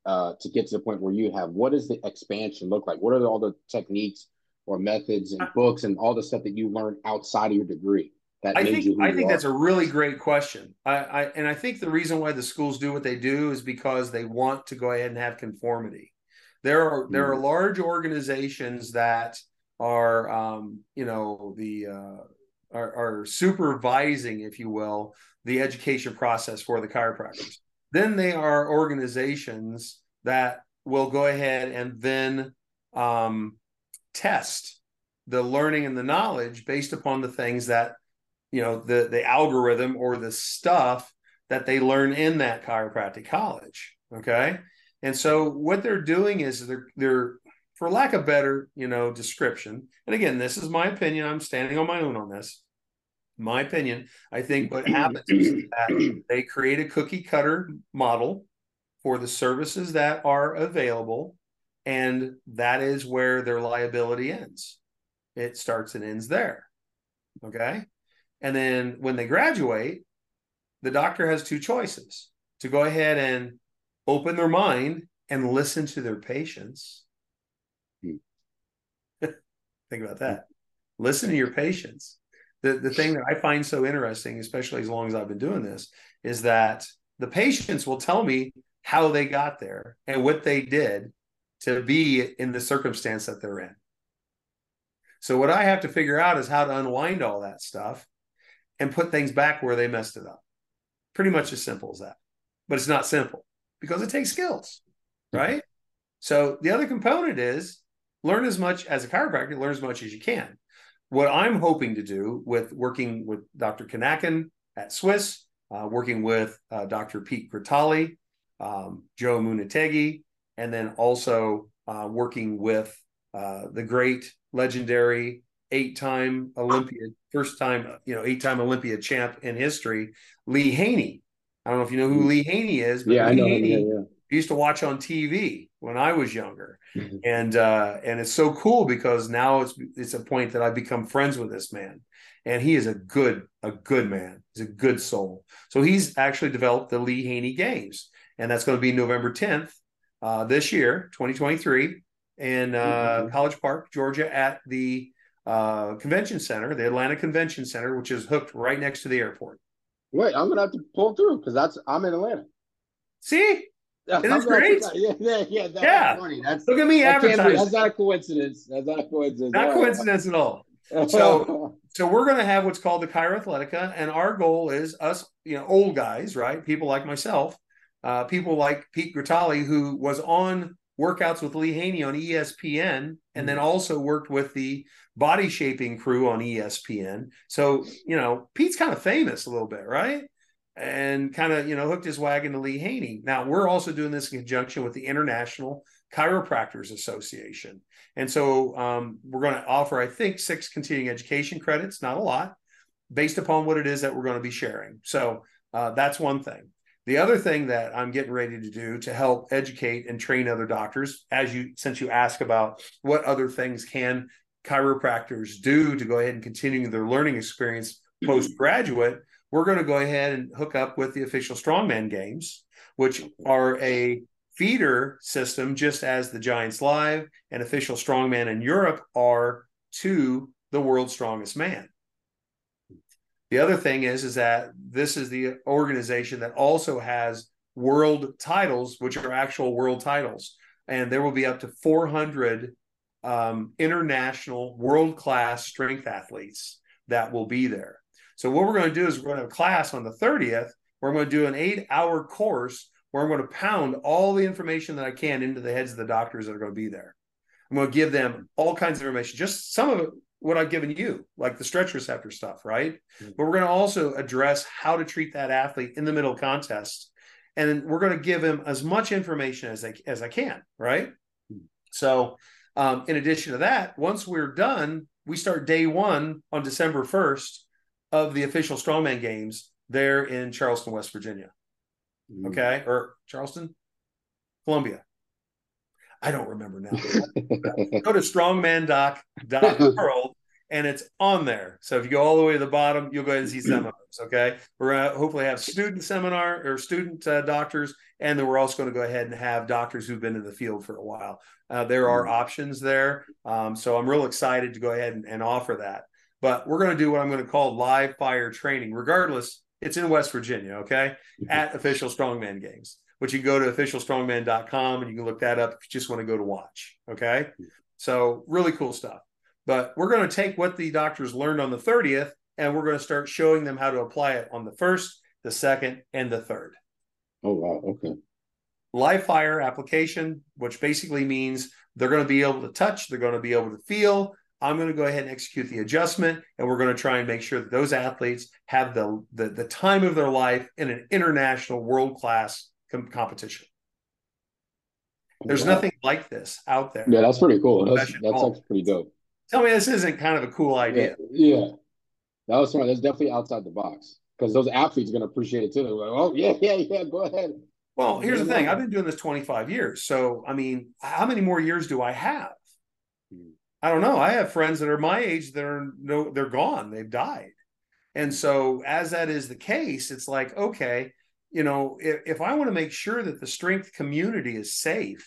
uh, to get to the point where you have? What does the expansion look like? What are all the techniques or methods and books and all the stuff that you learned outside of your degree? That I think I think that's a really great question. I, I and I think the reason why the schools do what they do is because they want to go ahead and have conformity. There are there are mm-hmm. large organizations that are um, you know the uh, are, are supervising, if you will, the education process for the chiropractors. Then they are organizations that will go ahead and then um, test the learning and the knowledge based upon the things that you know the the algorithm or the stuff that they learn in that chiropractic college okay and so what they're doing is they're they're for lack of better you know description and again this is my opinion i'm standing on my own on this my opinion i think what happens is that they create a cookie cutter model for the services that are available and that is where their liability ends it starts and ends there okay and then when they graduate, the doctor has two choices to go ahead and open their mind and listen to their patients. Think about that. Mm-hmm. Listen to your patients. The, the thing that I find so interesting, especially as long as I've been doing this, is that the patients will tell me how they got there and what they did to be in the circumstance that they're in. So, what I have to figure out is how to unwind all that stuff and put things back where they messed it up. Pretty much as simple as that. But it's not simple because it takes skills, mm-hmm. right? So the other component is learn as much as a chiropractor, learn as much as you can. What I'm hoping to do with working with Dr. Kanakin at Swiss, uh, working with uh, Dr. Pete Gritali, um, Joe Munategi, and then also uh, working with uh, the great, legendary, eight-time Olympian first time, you know, eight time Olympia champ in history, Lee Haney. I don't know if you know who Lee Haney is, but yeah, Lee I know. Haney yeah, yeah. used to watch on TV when I was younger. Mm-hmm. And uh, and it's so cool because now it's it's a point that I've become friends with this man. And he is a good, a good man. He's a good soul. So he's actually developed the Lee Haney Games. And that's going to be November 10th uh, this year, 2023, in uh, mm-hmm. College Park, Georgia, at the uh, convention center, the Atlanta Convention Center, which is hooked right next to the airport. Wait, I'm gonna have to pull through because that's I'm in Atlanta. See, isn't great? Yeah, yeah, yeah. That's yeah. funny. That's look at me that advertising. That's not a coincidence. That's not a coincidence. Not coincidence at all. So, so we're going to have what's called the Chiroathletica, and our goal is us, you know, old guys, right? People like myself, uh, people like Pete Gritali, who was on workouts with Lee Haney on ESPN, and then mm-hmm. also worked with the body shaping crew on ESPN. So, you know, Pete's kind of famous a little bit, right? And kind of, you know, hooked his wagon to Lee Haney. Now, we're also doing this in conjunction with the International Chiropractors Association. And so um, we're going to offer, I think, six continuing education credits, not a lot, based upon what it is that we're going to be sharing. So uh, that's one thing. The other thing that I'm getting ready to do to help educate and train other doctors, as you since you ask about what other things can chiropractors do to go ahead and continue their learning experience postgraduate, we're going to go ahead and hook up with the official strongman games, which are a feeder system, just as the Giants Live and official strongman in Europe are to the world's strongest man. The other thing is, is that this is the organization that also has world titles, which are actual world titles. And there will be up to 400 um, international world class strength athletes that will be there. So what we're going to do is we're going to have a class on the 30th where I'm going to do an eight hour course where I'm going to pound all the information that I can into the heads of the doctors that are going to be there. I'm going to give them all kinds of information, just some of it what I've given you, like the stretch receptor stuff, right? Mm-hmm. But we're going to also address how to treat that athlete in the middle contest. And we're going to give him as much information as I, as I can, right? Mm-hmm. So Um, in addition to that, once we're done, we start day one on December 1st of the official Strongman Games there in Charleston, West Virginia. Mm-hmm. Okay. Or Charleston, Columbia. I don't remember now. Go to strongmandoc.world and it's on there. So if you go all the way to the bottom, you'll go ahead and see seminars. Okay, we're gonna hopefully have student seminar or student uh, doctors, and then we're also going to go ahead and have doctors who've been in the field for a while. Uh, there are mm-hmm. options there, um, so I'm real excited to go ahead and, and offer that. But we're going to do what I'm going to call live fire training. Regardless, it's in West Virginia. Okay, mm-hmm. at official strongman games which you can go to officialstrongman.com and you can look that up if you just want to go to watch. Okay. So, really cool stuff. But we're going to take what the doctors learned on the 30th and we're going to start showing them how to apply it on the first, the second, and the third. Oh, wow. Okay. Live fire application, which basically means they're going to be able to touch, they're going to be able to feel. I'm going to go ahead and execute the adjustment, and we're going to try and make sure that those athletes have the, the, the time of their life in an international world class com- competition. There's nothing like this out there. Yeah, that's pretty cool. That's, that's pretty dope. Tell me this isn't kind of a cool idea. Yeah, yeah. that was smart. That's definitely outside the box because those athletes are going to appreciate it too. They're like, oh yeah, yeah, yeah, go ahead. Well, here's the thing. I've been doing this 25 years. So, I mean, how many more years do I have? I don't know. I have friends that are my age that are no, they're gone. They've died. And so, as that is the case, it's like, okay, you know, if, if I want to make sure that the strength community is safe,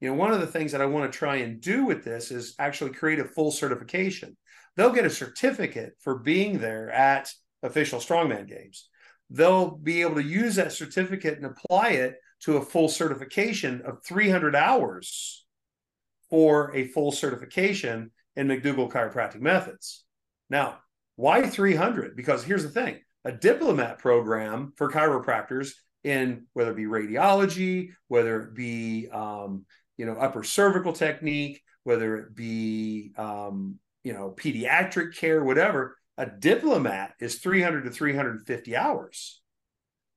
you know, one of the things that I want to try and do with this is actually create a full certification. They'll get a certificate for being there at official strongman games. They'll be able to use that certificate and apply it to a full certification of 300 hours for a full certification in McDougle chiropractic methods. Now, why 300? Because here's the thing a diplomat program for chiropractors in whether it be radiology, whether it be um, you know upper cervical technique, whether it be um, you know pediatric care, whatever. A diplomat is 300 to 350 hours.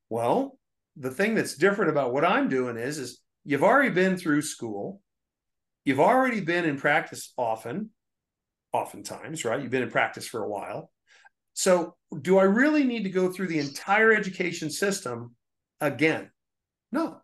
Well, the thing that's different about what I'm doing is is you've already been through school, you've already been in practice often, oftentimes, right? You've been in practice for a while. So, do I really need to go through the entire education system again? No,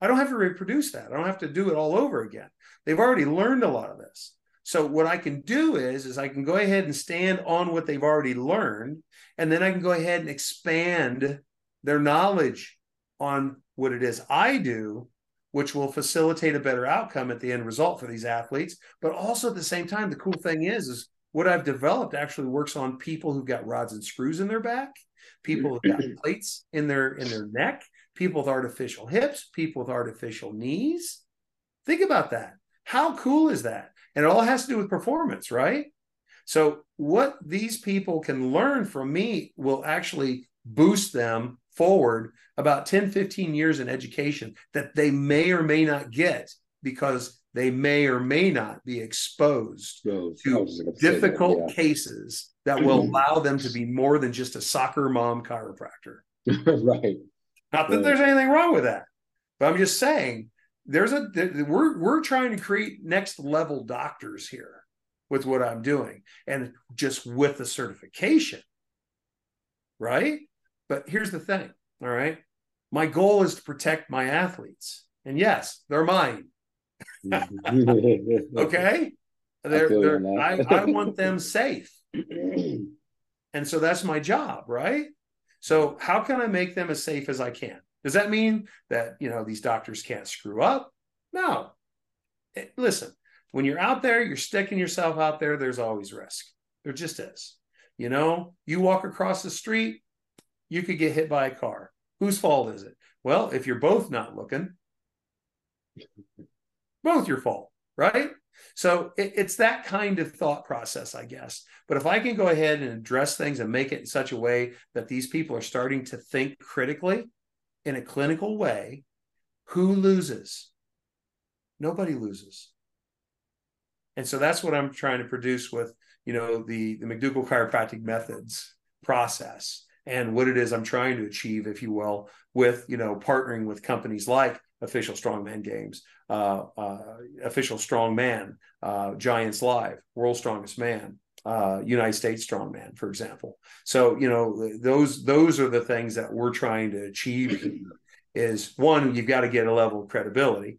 I don't have to reproduce that. I don't have to do it all over again. They've already learned a lot of this. So what I can do is is I can go ahead and stand on what they've already learned and then I can go ahead and expand their knowledge on what it is I do which will facilitate a better outcome at the end result for these athletes but also at the same time the cool thing is is what I've developed actually works on people who've got rods and screws in their back, people who've got mm-hmm. plates in their in their neck, people with artificial hips, people with artificial knees. Think about that. How cool is that? And it all has to do with performance, right? So what these people can learn from me will actually boost them forward about 10 15 years in education that they may or may not get because they may or may not be exposed to difficult that, yeah. cases that will allow them to be more than just a soccer mom chiropractor. right. Not that right. there's anything wrong with that, but I'm just saying there's a we're we're trying to create next level doctors here with what I'm doing and just with the certification. Right? But here's the thing, all right? My goal is to protect my athletes. And yes, they're mine. Okay? They're, they're I, I want them safe. And so that's my job right? So how can i make them as safe as i can? Does that mean that you know these doctors can't screw up? No. It, eh, listen when you're out there you're sticking yourself out there there's always risk. There just is. You know you walk across the street you could get hit by a car whose fault is it well if you're both not looking both your fault, right? So it, it's that kind of thought process, I guess. But if I can go ahead and address things and make it in such a way that these people are starting to think critically in a clinical way, who loses? Nobody loses. And so that's what I'm trying to produce with, you know, the the McDougle chiropractic methods process and what it is I'm trying to achieve, if you will, with you know partnering with companies like official strongman games, uh, uh, official strongman, uh, Giants Live, World's Strongest Man, uh, United States Strongman, for example. So you know those those are the things that we're trying to achieve. Is one you've got to get a level of credibility.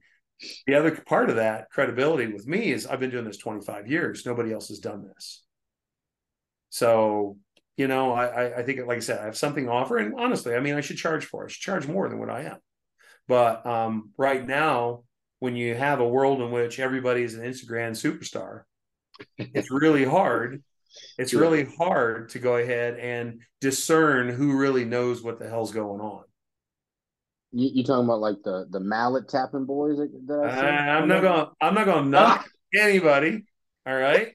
The other part of that credibility with me is I've been doing this 25 years. Nobody else has done this. So you know, I, I think, like I said, I have something to offer. And honestly, I mean, I should charge for it. I should charge more than what I am. But um, right now, when you have a world in which everybody is an Instagram superstar, it's really hard. It's really hard to go ahead and discern who really knows what the hell's going on. You, you talking about like the the mallet tapping boys that, that I am not going. I'm not going to knock anybody. All right.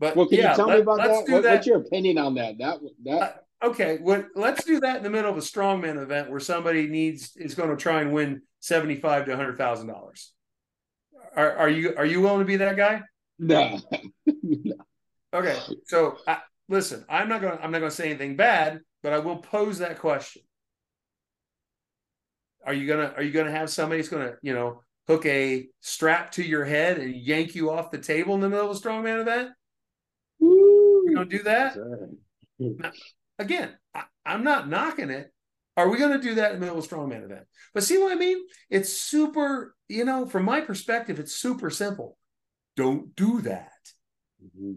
But well, can yeah, you tell let, me about that? What, that? What's your opinion on that? That that uh, okay. What let's do that in the middle of a strongman event where somebody needs is going to try and win seventy five to hundred thousand dollars. Are are you are you willing to be that guy? No. Okay, so I, listen, I'm not going. I'm not going to say anything bad, but I will pose that question. Are you gonna Are you gonna have somebody that's gonna you know hook a strap to your head and yank you off the table in the middle of a strongman event? You gonna do that? Now, again, I, I'm not knocking it. Are we going to do that in the middle of a strongman event? But see what I mean? It's super, you know, from my perspective, it's super simple. Don't do that. Mm-hmm.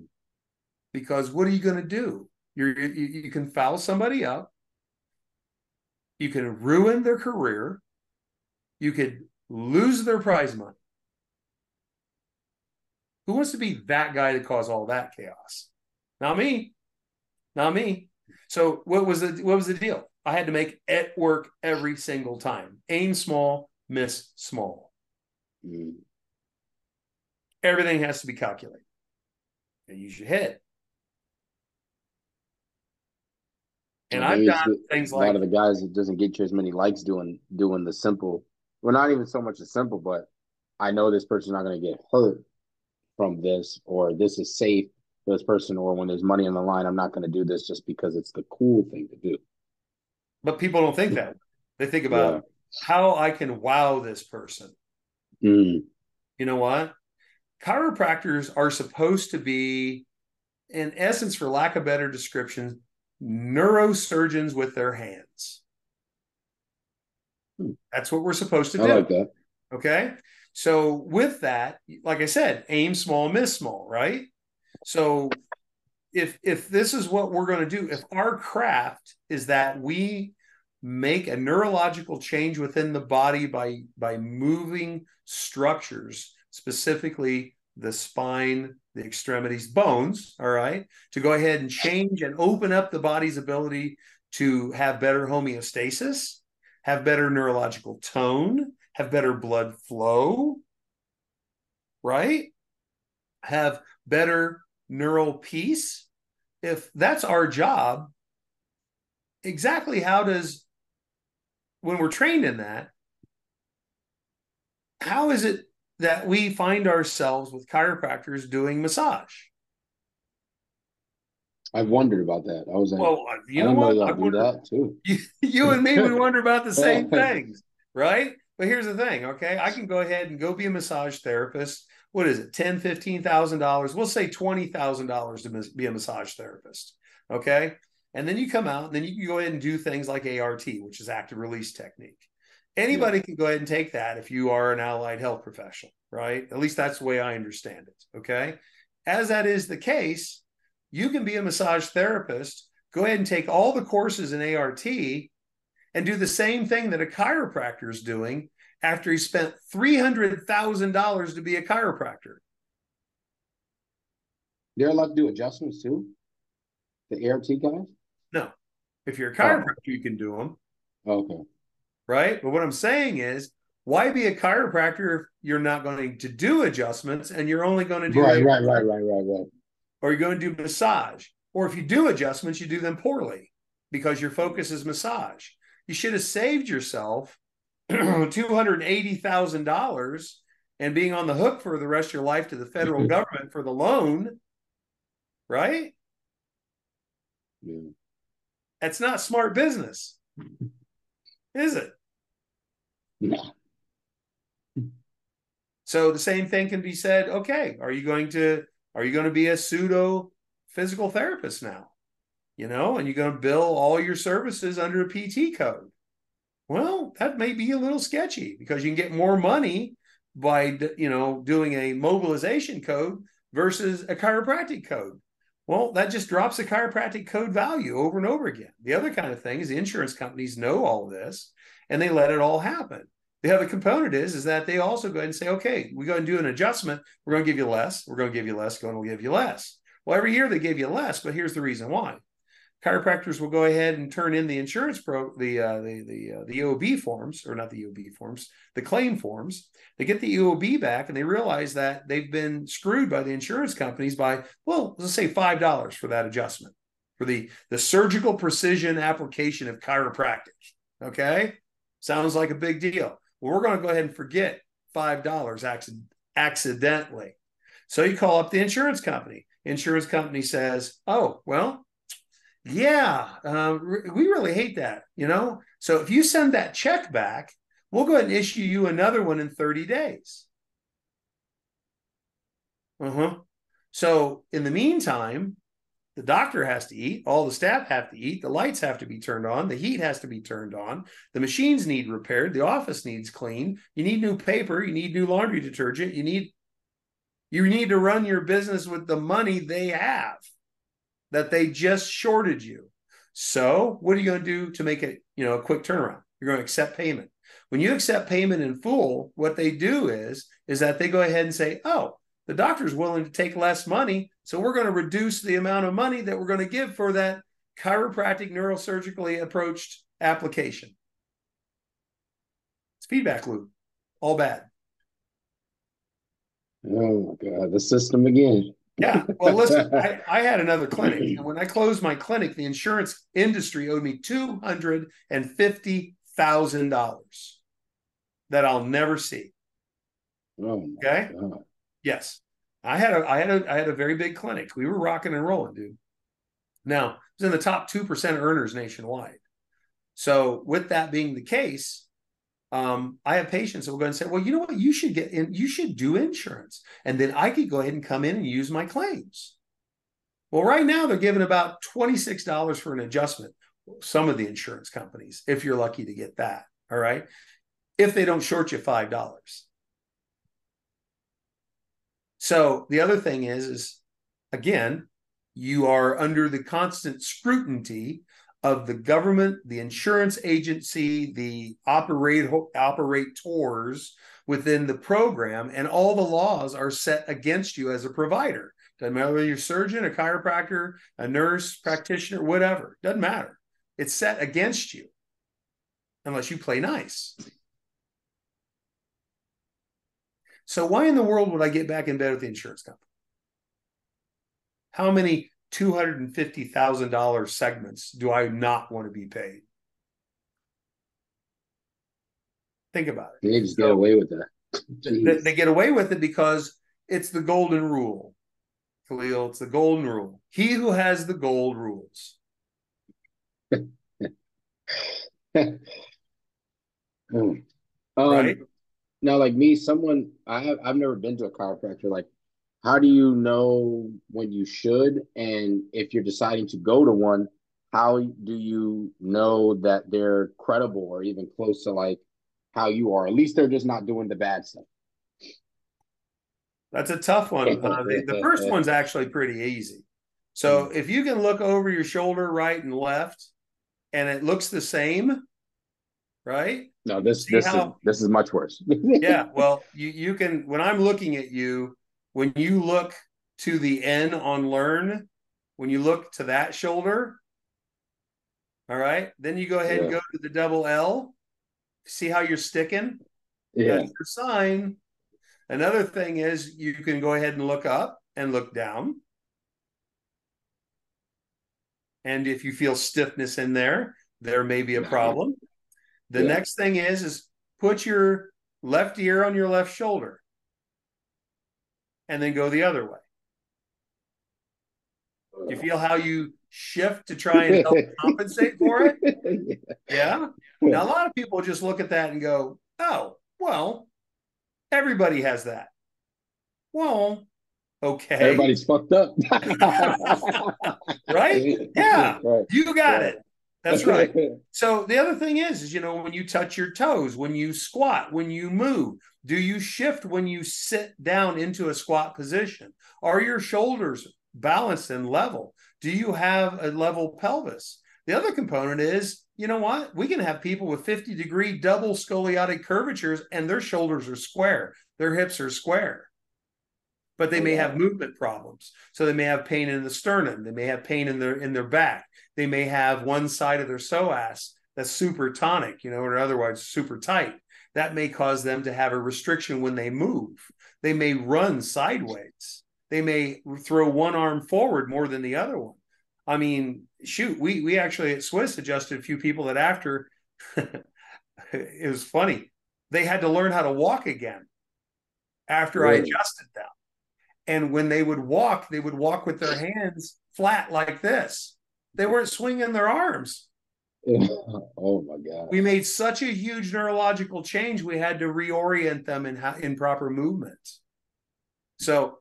Because what are you going to do? You're, you, you can foul somebody up. You can ruin their career. You could lose their prize money. Who wants to be that guy to cause all that chaos? Not me. Not me. So what was the what was the deal? I had to make it work every single time. Aim small, miss small. Mm. Everything has to be calculated. And use your head. And I've done things like a lot of the guys that doesn't get you as many likes doing doing the simple. Well, not even so much the simple, but I know this person's not going to get hurt from this or this is safe this person or when there's money on the line i'm not going to do this just because it's the cool thing to do but people don't think that they think about yeah. how i can wow this person mm. you know what chiropractors are supposed to be in essence for lack of better description neurosurgeons with their hands hmm. that's what we're supposed to do like that. okay so with that, like I said, aim small, miss small, right? So if if this is what we're going to do, if our craft is that we make a neurological change within the body by by moving structures, specifically the spine, the extremities, bones, all right, to go ahead and change and open up the body's ability to have better homeostasis, have better neurological tone, have better blood flow, right? Have better neural peace. If that's our job, exactly how does, when we're trained in that, how is it that we find ourselves with chiropractors doing massage? I've wondered about that. I was like, well, uh, you know what? I do that too. You, you and me would wonder about the same things, right? But here's the thing, okay? I can go ahead and go be a massage therapist. What is it? Ten, fifteen thousand dollars. We'll say twenty thousand dollars to be a massage therapist. Okay. And then you come out and then you can go ahead and do things like ART, which is active release technique. Anybody yeah. can go ahead and take that if you are an allied health professional, right? At least that's the way I understand it. Okay. As that is the case, you can be a massage therapist, go ahead and take all the courses in ART and do the same thing that a chiropractor is doing after he spent $300,000 to be a chiropractor. They're allowed to do adjustments too? The ART guys? No. If you're a oh. chiropractor, oh. you can do them. Okay. Right? But what I'm saying is, why be a chiropractor if you're not going to do adjustments and you're only going to do right, right, right, right, right, right. Or you're going to do massage. Or if you do adjustments, you do them poorly because your focus is massage you should have saved yourself $280,000 and being on the hook for the rest of your life to the federal mm-hmm. government for the loan, right? Yeah. That's not smart business, is it? No. So the same thing can be said. Okay, are you going to are you going to be a pseudo physical therapist now? You know, and you're going to bill all your services under a PT code. Well, that may be a little sketchy because you can get more money by you know doing a mobilization code versus a chiropractic code. Well, that just drops the chiropractic code value over and over again. The other kind of thing is the insurance companies know all this and they let it all happen. The other component is is that they also go ahead and say, okay, we go and do an adjustment. We're going to give you less. We're going to give you less. Going to give you less. Well, every year they give you less, but here's the reason why chiropractors will go ahead and turn in the insurance pro the uh, the the uh, the OB forms or not the OB forms the claim forms. They get the EOB back and they realize that they've been screwed by the insurance companies by well let's say five dollars for that adjustment for the the surgical precision application of chiropractic okay? Sounds like a big deal. Well we're going to go ahead and forget five dollars acc- accidentally. So you call up the insurance company. Insurance company says oh well yeah, uh, we really hate that, you know? So if you send that check back, we'll go ahead and issue you another one in 30 days. Uh-huh. So in the meantime, the doctor has to eat, all the staff have to eat, the lights have to be turned on, the heat has to be turned on, the machines need repaired, the office needs cleaned, you need new paper, you need new laundry detergent, you need you need to run your business with the money they have that they just shorted you. So what are you going to do to make it, you know, a quick turnaround? You're going to accept payment. When you accept payment in full, what they do is is that they go ahead and say, "Oh, the doctor's willing to take less money, so we're going to reduce the amount of money that we're going to give for that chiropractic neurosurgically approached application." It's feedback loop. All bad. Oh my god, the system again. Yeah. Well, listen, I, I, had another clinic. And when I closed my clinic, the insurance industry owed me $250,000 that I'll never see. Oh okay. God. Yes. I had a I had a I had a very big clinic. We were rocking and rolling, dude. Now, it was in the top 2% earners nationwide. So, with that being the case, um, I have patients that will go and say, well, you know what? You should get in, you should do insurance. And then I could go ahead and come in and use my claims. Well, right now they're giving about $26 for an adjustment. Some of the insurance companies, if you're lucky to get that. All right. If they don't short you $5. So the other thing is, is again, you are under the constant scrutiny of the government, the insurance agency, the operate operators within the program, and all the laws are set against you as a provider. Doesn't matter whether you're a surgeon, a chiropractor, a nurse, practitioner, whatever. Doesn't matter. It's set against you unless you play nice. So why in the world would I get back in bed with the insurance company? How many $250,000 segments do I not want to be paid? Think about it. They just get away with that. They, they, get away with it because it's the golden rule. Kalil, it's the golden rule. He who has the gold rules. um, right? Now, like me, someone I have I've never been to a chiropractor. Like how do you know when you should? And if you're deciding to go to one how do you know that they're credible or even close to like how you are? At least they're just not doing the bad stuff. That's a tough one uh, the, the, first one's actually pretty easy. So mm-hmm. if you can look over your shoulder right and left and it looks the same right? No this See this how, is this is much worse. Yeah well you you can when i'm looking at you when you look to the N on learn, when you look to that shoulder, all right, then you go ahead yeah. and go to the double L. See how you're sticking? Yeah. That's your sign. Another thing is you can go ahead and look up and look down. And if you feel stiffness in there, there may be a problem. The yeah. next thing is is put your left ear on your left shoulder and then go the other way. Oh, you feel how you shift to try and help compensate for it? Yeah. Now, a lot of people just look at that and go, Oh, well, everybody has that. Well, okay. Everybody's fucked up. right? Yeah. Right. You got it. That's right. So the other thing is, is you know, when you touch your toes, when you squat, when you move, do you shift when you sit down into a squat position? Are your shoulders balanced and level? Do you have a level pelvis? The other component is, you know what? We can have people with 50 degree double scoliotic curvatures and their shoulders are square, their hips are square but they oh, may have movement problems. So they may have pain in the sternum, they may have pain in their in their back, they may have one side of their psoas that's super tonic, you know, or otherwise super tight. That may cause them to have a restriction when they move. They may run sideways. They may throw one arm forward more than the other one. I mean, shoot, we we actually at Swiss adjusted a few people that after it was funny. They had to learn how to walk again after really? I adjusted them. And when they would walk, they would walk with their hands flat like this. They weren't swinging their arms. oh my God. We made such a huge neurological change, we had to reorient them in, in proper movements. So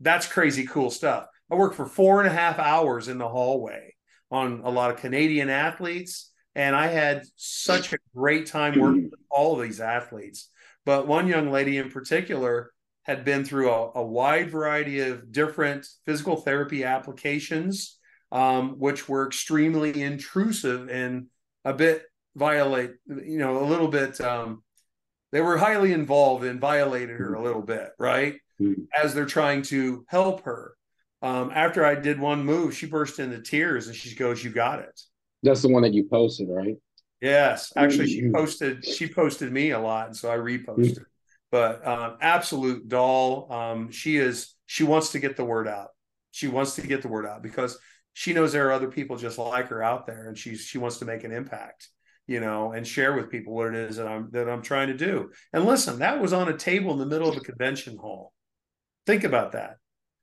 that's crazy cool stuff. I worked for four and a half hours in the hallway on a lot of Canadian athletes, and I had such a great time working with all of these athletes. But one young lady in particular, had been through a, a wide variety of different physical therapy applications, um, which were extremely intrusive and a bit violate, you know, a little bit. Um, they were highly involved and violated her a little bit, right? Mm-hmm. As they're trying to help her. Um, after I did one move, she burst into tears and she goes, "You got it." That's the one that you posted, right? Yes, actually, she posted. She posted me a lot, and so I reposted but um, absolute doll. Um, she is. She wants to get the word out. She wants to get the word out because she knows there are other people just like her out there, and she's she wants to make an impact, you know, and share with people what it is that I'm that I'm trying to do. And listen, that was on a table in the middle of a convention hall. Think about that.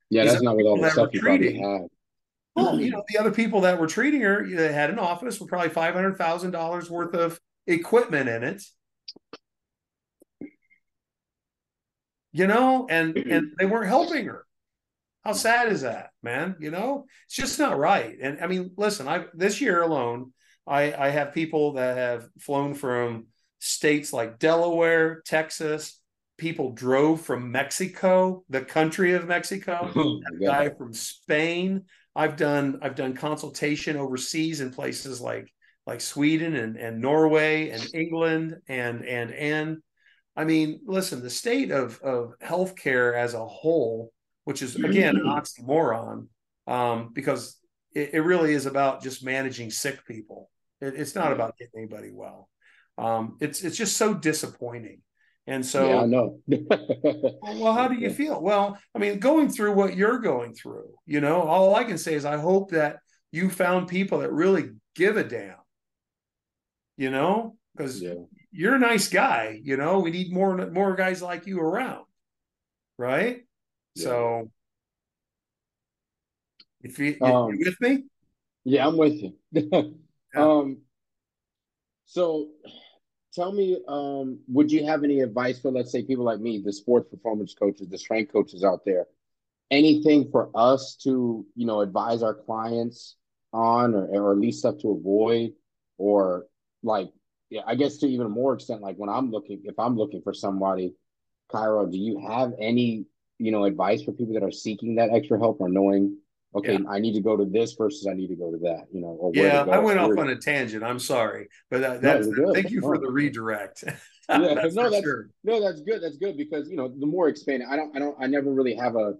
Yeah, These that's not with all the stuff you probably have. Well, you know, the other people that were treating her, they had an office with probably five hundred thousand dollars worth of equipment in it you know, and and they weren't helping her. How sad is that, man? You know, it's just not right. And I mean, listen, I this year alone, I I have people that have flown from states like Delaware, Texas. People drove from Mexico, the country of Mexico. Oh, a guy from Spain. I've done I've done consultation overseas in places like like Sweden and, and Norway and England and and and I mean, listen, the state of of healthcare as a whole, which is again an oxymoron, um, because it, it, really is about just managing sick people. It, it's not about getting anybody well. Um, it's it's just so disappointing. And so, yeah, I know. well, how do you feel? Well, I mean, going through what you're going through, you know, all I can say is I hope that you found people that really give a damn. You know, because yeah you're a nice guy. You know, we need more more guys like you around, right? Yeah. So, if you, um, you with me, yeah, I'm with you. yeah. Um, so tell me, um, would you have any advice for, let's say, people like me, the sports performance coaches, the strength coaches out there? Anything for us to, you know, advise our clients on, or, or at least stuff to avoid, or like yeah, I guess to even more extent, like when I'm looking, if I'm looking for somebody, chiro, do you have any, you know, advice for people that are seeking that extra help or knowing, okay, yeah. I need to go to this versus I need to go to that, you know? Or yeah, I went off on a tangent. I'm sorry, but that, that's no, thank you for the redirect. yeah, that's no, that's sure. no, that's good. That's good because you know the more expanded, I don't, I don't, I never really have a,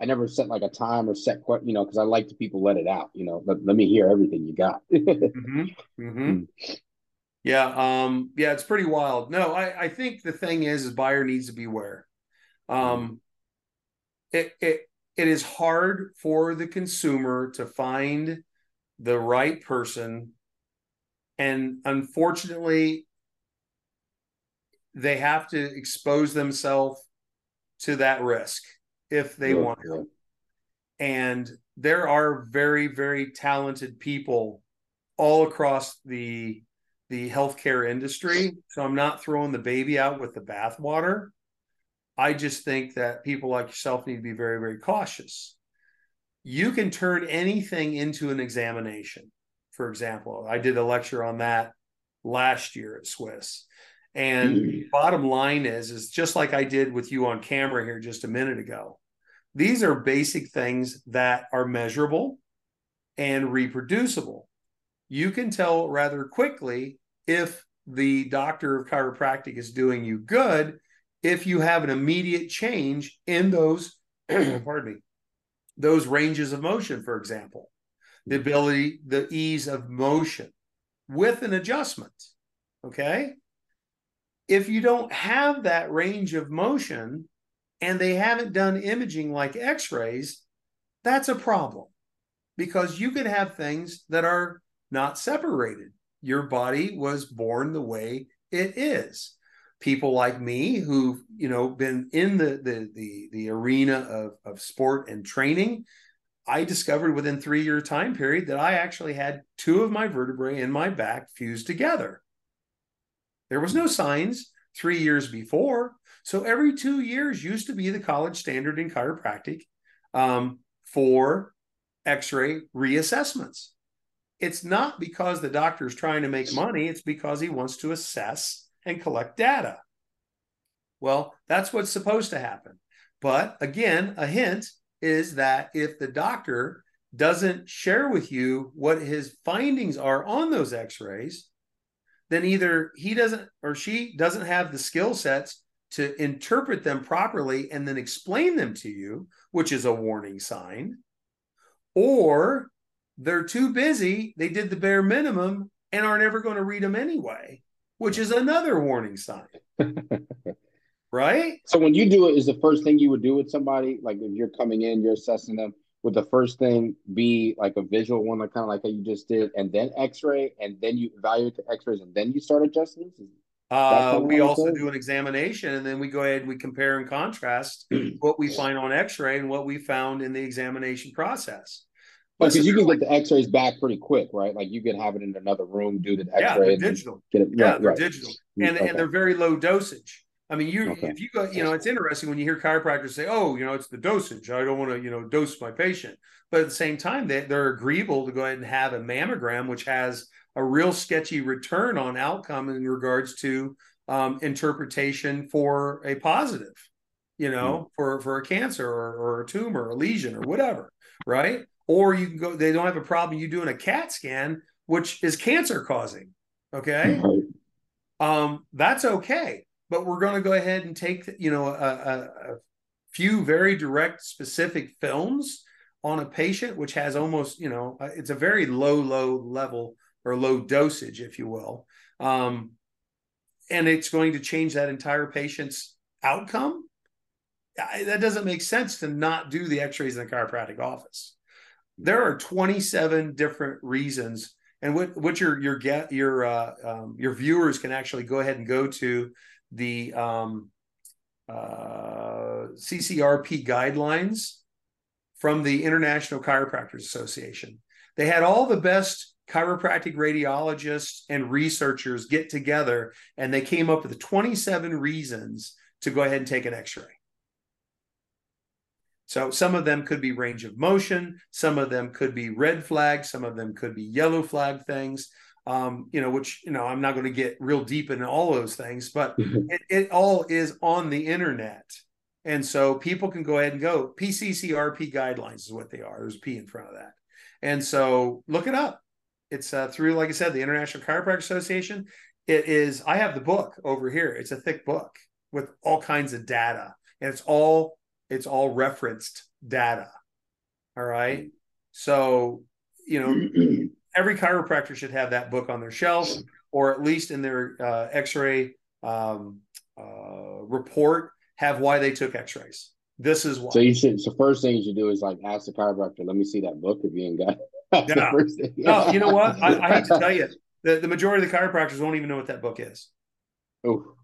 I never set like a time or set, you know, because I like to people let it out, you know. Let, let me hear everything you got. mm-hmm. Mm-hmm. Mm. Yeah, um, yeah, it's pretty wild. No, I, I think the thing is, is buyer needs to beware. Um, it it it is hard for the consumer to find the right person, and unfortunately, they have to expose themselves to that risk if they yeah, want to. And there are very, very talented people all across the the healthcare industry. So I'm not throwing the baby out with the bathwater. I just think that people like yourself need to be very, very cautious. You can turn anything into an examination. For example, I did a lecture on that last year at Swiss. And mm-hmm. bottom line is, is just like I did with you on camera here just a minute ago. These are basic things that are measurable and reproducible. You can tell rather quickly if the doctor of chiropractic is doing you good if you have an immediate change in those pardon me those ranges of motion for example the mm-hmm. ability the ease of motion with an adjustment okay? If you don't have that range of motion and they haven't done imaging like x-rays that's a problem because you could have things that are not separated. Your body was born the way it is people like me who've you know been in the the the, the arena of, of sport and training i discovered within three year time period that i actually had two of my vertebrae in my back fused together. There was no signs three years before. So every two years used to be the college standard in chiropractic um, for x-ray reassessments. It's not because the doctor is trying to make money, it's because he wants to assess and collect data. Well, that's what's supposed to happen. But again, a hint is that if the doctor doesn't share with you what his findings are on those x rays, then either he doesn't or she doesn't have the skill sets to interpret them properly and then explain them to you, which is a warning sign, or they're too busy. They did the bare minimum and are never going to read them anyway, which is another warning sign. right? So when you do it, is the first thing you would do with somebody, like if you're coming in, you're assessing them, would the first thing be like a visual one, like kind of like how you just did, and then X-ray, and then you evaluate the X-rays, and then you start adjusting? Uh, we also do an examination, and then we go ahead and we compare and contrast what we find on X-ray and what we found in the examination process. Because you can get the X-rays back pretty quick, right? Like you can have it in another room, do the X-ray, yeah, digital. Get it, yeah, right, they're right. digital, mm, and okay. and they're very low dosage. I mean, you okay. if you go, you know, it's interesting when you hear chiropractors say, "Oh, you know, it's the dosage. I don't want to, you know, dose my patient." But at the same time, they they're agreeable to go ahead and have a mammogram, which has a real sketchy return on outcome in regards to um, interpretation for a positive, you know, mm for for a cancer or, or a tumor, or a lesion, or whatever, right? Or you can go they don't have a problem you doing a cat scan which is cancer causing okay? Um that's okay but we're going to go ahead and take you know a, a, a, few very direct specific films on a patient which has almost you know uh, it's a very low low level or low dosage if you will. Um and it's going to change that entire patient's outcome. That doesn't make sense to not do the x-rays in the chiropractic office there are 27 different reasons and what what your your get your uh, um, your viewers can actually go ahead and go to the um, uh, CCRP guidelines from the International Chiropractors Association. They had all the best chiropractic radiologists and researchers get together, and they came up with 27 reasons to go ahead and take an X-ray. So some of them could be range of motion, some of them could be red flag, some of them could be yellow flag things. Um, you know, which you know, I'm not going to get real deep into all those things, but mm-hmm. it, it all is on the internet. And so people can go ahead and go. PCCRP guidelines is what they are. There's a P in front of that. And so look it up. It's uh, through, like I said, the International Chiropractic Association. It is, I have the book over here. It's a thick book with all kinds of data, and it's all it's all referenced data. All right. So, you know, every chiropractor should have that book on their shelf or at least in their uh, x ray um, uh, report, have why they took x rays. This is why. So, you should, so, first thing you should do is like ask the chiropractor, let me see that book if you ain't got yeah. no, you know what? I, I hate to tell you, the, the majority of the chiropractors won't even know what that book is. Oh.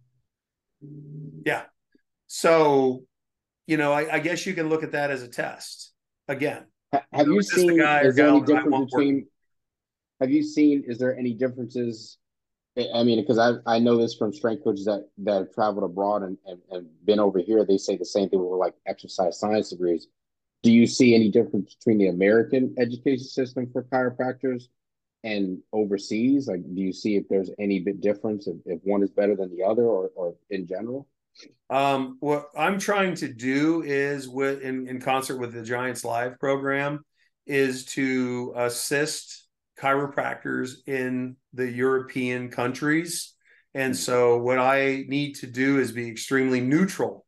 Yeah. So you know, I, I, guess you can look at that as a test. Again, have you, seen? Is there any difference between? Have you seen? Is there any differences I mean, because I I know this from strength coaches that that have traveled abroad and, and, and been over here. They say the same thing with like exercise science degrees. Do you see any difference between the American education system for chiropractors and overseas? Like, do you see if there's any bit difference if, if one is better than the other, or or in general? Um, what I'm trying to do is with in, in concert with the Giants Live program is to assist chiropractors in the European countries. And so what I need to do is be extremely neutral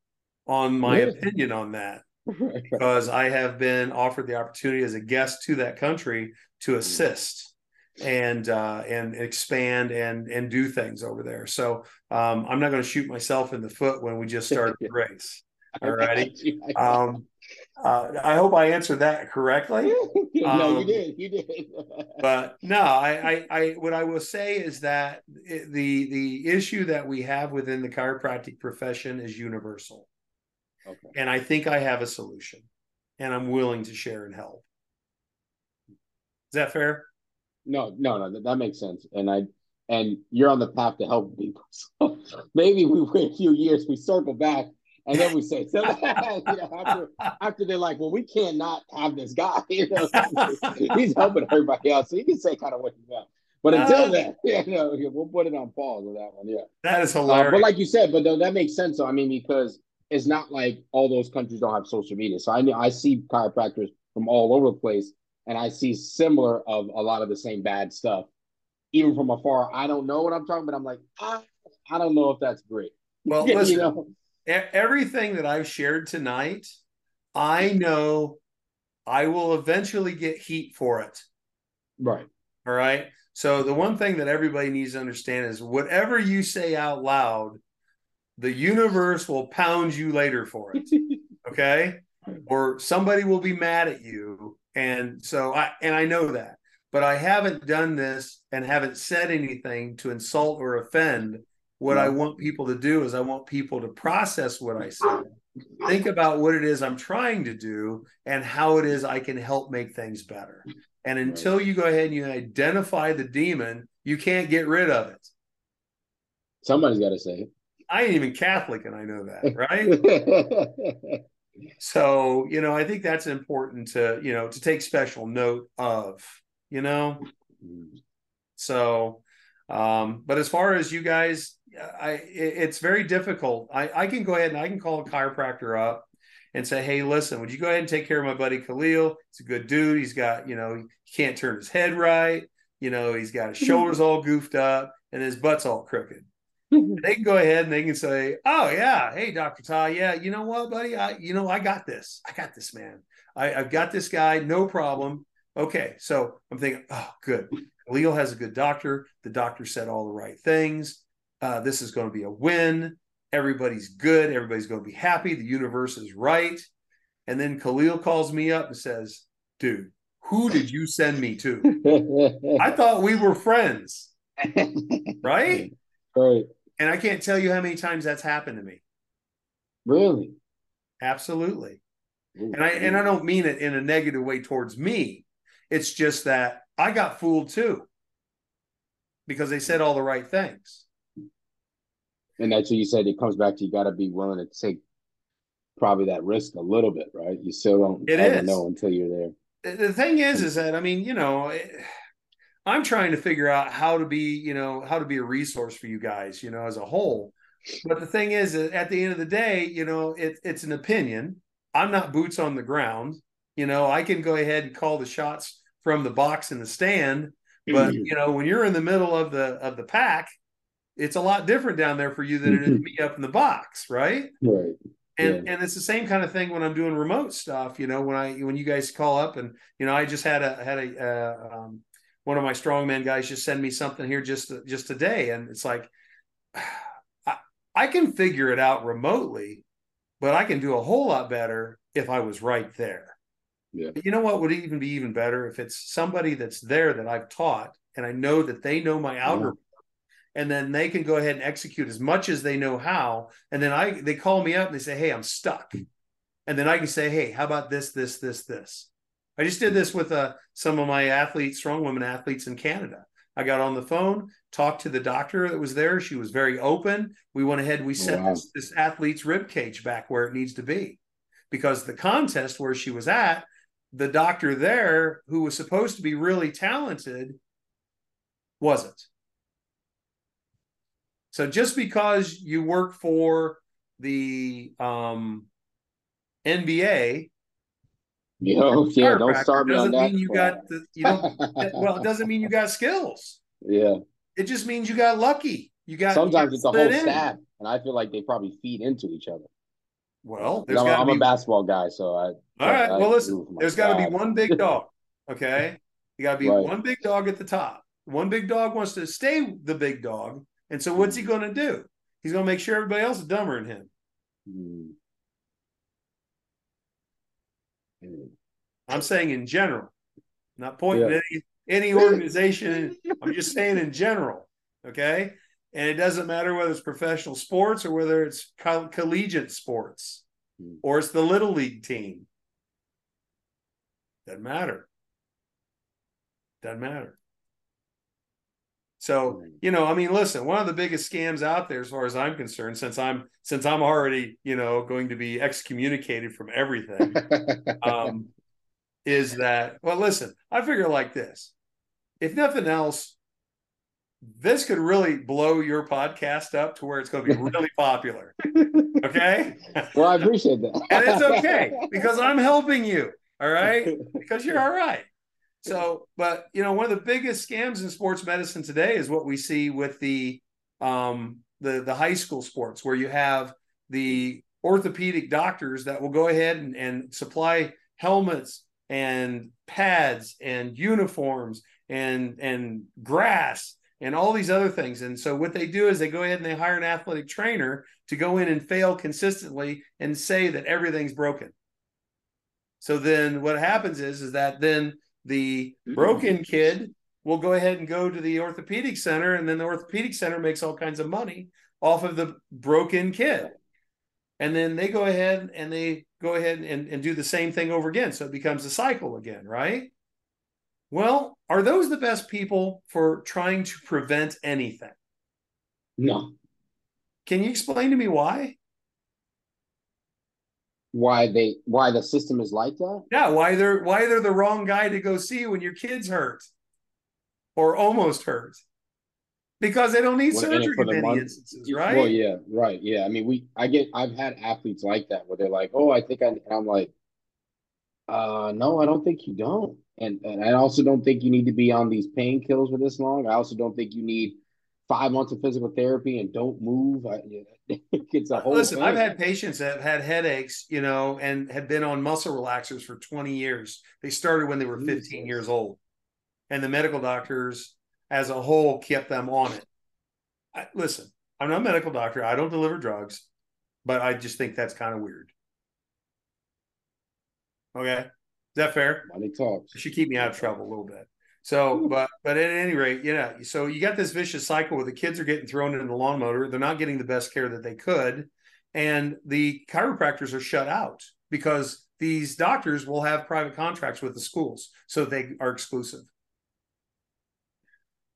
on my really? opinion on that. because I have been offered the opportunity as a guest to that country to assist and uh, and expand and and do things over there. So um, I'm not going to shoot myself in the foot when we just started the race. All righty. Um, uh, I hope I answered that correctly. no, um, you did. You did. but no, I, I, I, what I will say is that the the issue that we have within the chiropractic profession is universal, okay. and I think I have a solution, and I'm willing to share and help. Is that fair? No, no, no, that, that makes sense. And I and you're on the path to help people. So maybe we wait a few years, we circle back, and then we say, so you know, after, after they're like, well, we cannot have this guy. You know, he's helping everybody else, so you can say kind of what you want. But until uh, then, you know, we'll put it on pause with that one. Yeah, that is hilarious. Uh, but like you said, but that makes sense. So I mean, because it's not like all those countries don't have social media. So I I see chiropractors from all over the place and I see similar of a lot of the same bad stuff. Even from afar, I don't know what I'm talking, but I'm like, ah, I don't know if that's great. Well, listen, you know? everything that I've shared tonight, I know I will eventually get heat for it. Right. All right. So the one thing that everybody needs to understand is whatever you say out loud, the universe will pound you later for it. okay. Or somebody will be mad at you and so I and I know that, but I haven't done this and haven't said anything to insult or offend. What I hmm. want people to do is I want people to process what I said, think about what it is I'm trying to do and how it is I can help make things better. And until you go ahead and you identify the demon, you can't get rid of it. Somebody's got to say it. I ain't even Catholic, and I know that, right? so you know i think that's important to you know to take special note of you know? Mm-hmm. So um but as far as you guys i it, it's very difficult. I i can go ahead and i can call a chiropractor up and say hey listen would you go ahead and take care of my buddy Kalil? He's a good dude. He's got you know he can't turn his head right. You know he's got his mm-hmm. shoulders all goofed up and his butt's all crooked. Mm-hmm. They can go ahead and they can say, "Oh yeah, hey Doctor Todd, yeah, you know what, buddy, I you know I got this, I got this, man, I, I've got this guy, no problem." Okay, so I'm thinking, oh, good. Kalil has a good doctor. The doctor said all the right things. Uh, this is going to be a win. Everybody's good. Everybody's going to be happy. The universe is right. And then Kalil calls me up and says, dude, who did you send me to? I thought we were friends. Right? Right. And I can't tell you how many times that's happened to me. Really? Absolutely. Ooh, and I and I don't mean it in a negative way towards me. It's just that I got fooled too. Because they said all the right things. And that's what you said. It comes back to you got to be willing to take probably that risk a little bit, right? You still don't it is. know until you're there. The thing is, is that I mean, you know, it, I'm trying to figure out how to be, you know, how to be a resource for you guys, you know, as a whole. But the thing is, at the end of the day, you know, it, it's an opinion. I'm not boots on the ground. You know, I can go ahead and call the shots from the box in the stand, but mm-hmm. you know, when you're in the middle of the of the pack, it's a lot different down there for you than it is mm-hmm. me up in the box, right? Right. And yeah. and it's the same kind of thing when I'm doing remote stuff. You know, when I when you guys call up and you know, I just had a had a uh, um, one of my strongman guys just send me something here just just today, and it's like I, I can figure it out remotely, but I can do a whole lot better if I was right there. Yeah. You know what would even be even better if it's somebody that's there that I've taught and I know that they know my algorithm and then they can go ahead and execute as much as they know how and then I they call me up and they say hey I'm stuck and then I can say hey how about this this this this I just did this with uh, some of my athletes, strong women athletes in Canada. I got on the phone, talked to the doctor that was there. She was very open. We went ahead we set wow. this, this athlete's rib cage back where it needs to be because the contest where she was at, the doctor there who was supposed to be really talented wasn't. So just because you work for the um, NBA, Yo, yeah, don't start me on that. Mean you got the, you don't, well, it doesn't mean you got skills. Yeah, it just means you got lucky. You got sometimes it's a whole in. staff, and I feel like they probably feed into each other. Well, I'm, I'm be, a basketball guy, so I. All right. I, well, listen. There's got to be one big dog. Okay. You got to be right. one big dog at the top. One big dog wants to stay the big dog, and so what's he going to do? He's going to make sure everybody else is dumber than him. Mm. I'm saying in general, not pointing yeah. any, any organization. I'm just saying in general. Okay. And it doesn't matter whether it's professional sports or whether it's coll- collegiate sports mm. or it's the little league team. Doesn't matter. Doesn't matter. So, you know, I mean, listen, one of the biggest scams out there, as far as I'm concerned, since I'm since I'm already, you know, going to be excommunicated from everything, um, is that well, listen, I figure like this. If nothing else, this could really blow your podcast up to where it's going to be really popular. Okay. Well, I appreciate that. and it's okay because I'm helping you. All right. Because you're all right. So, but you know, one of the biggest scams in sports medicine today is what we see with the um the the high school sports where you have the orthopedic doctors that will go ahead and, and supply helmets and pads and uniforms and and grass and all these other things. And so what they do is they go ahead and they hire an athletic trainer to go in and fail consistently and say that everything's broken. So then what happens is is that then the mm-hmm. broken kid will go ahead and go to the orthopedic center, and then the orthopedic center makes all kinds of money off of the broken kid. And then they go ahead and they go ahead and, and do the same thing over again. So it becomes a cycle again, right? Well, are those the best people for trying to prevent anything? No. Can you explain to me why? why they why the system is like that? Yeah, why they're why they're the wrong guy to go see when your kid's hurt or almost hurt. Because they don't need well, surgery in many month, instances, right? Well, yeah, right. Yeah. I mean, we I get I've had athletes like that where they're like, Oh, I think I I'm like, uh no, I don't think you don't. And and I also don't think you need to be on these painkillers for this long. I also don't think you need five months of physical therapy and don't move. I, it's a whole. Listen, thing. I've had patients that have had headaches, you know, and had been on muscle relaxers for 20 years. They started when they were 15 Jesus. years old, and the medical doctors, as a whole, kept them on it. I, listen, I'm not a medical doctor. I don't deliver drugs, but I just think that's kind of weird. Okay, that fair? Money talks. It should keep me out of trouble a little bit. So, but but at any rate, yeah. so you got this vicious cycle where the kids are getting thrown in the lawn motor. They're not getting the best care that they could, and the chiropractors are shut out because these doctors will have private contracts with the schools, so they are exclusive.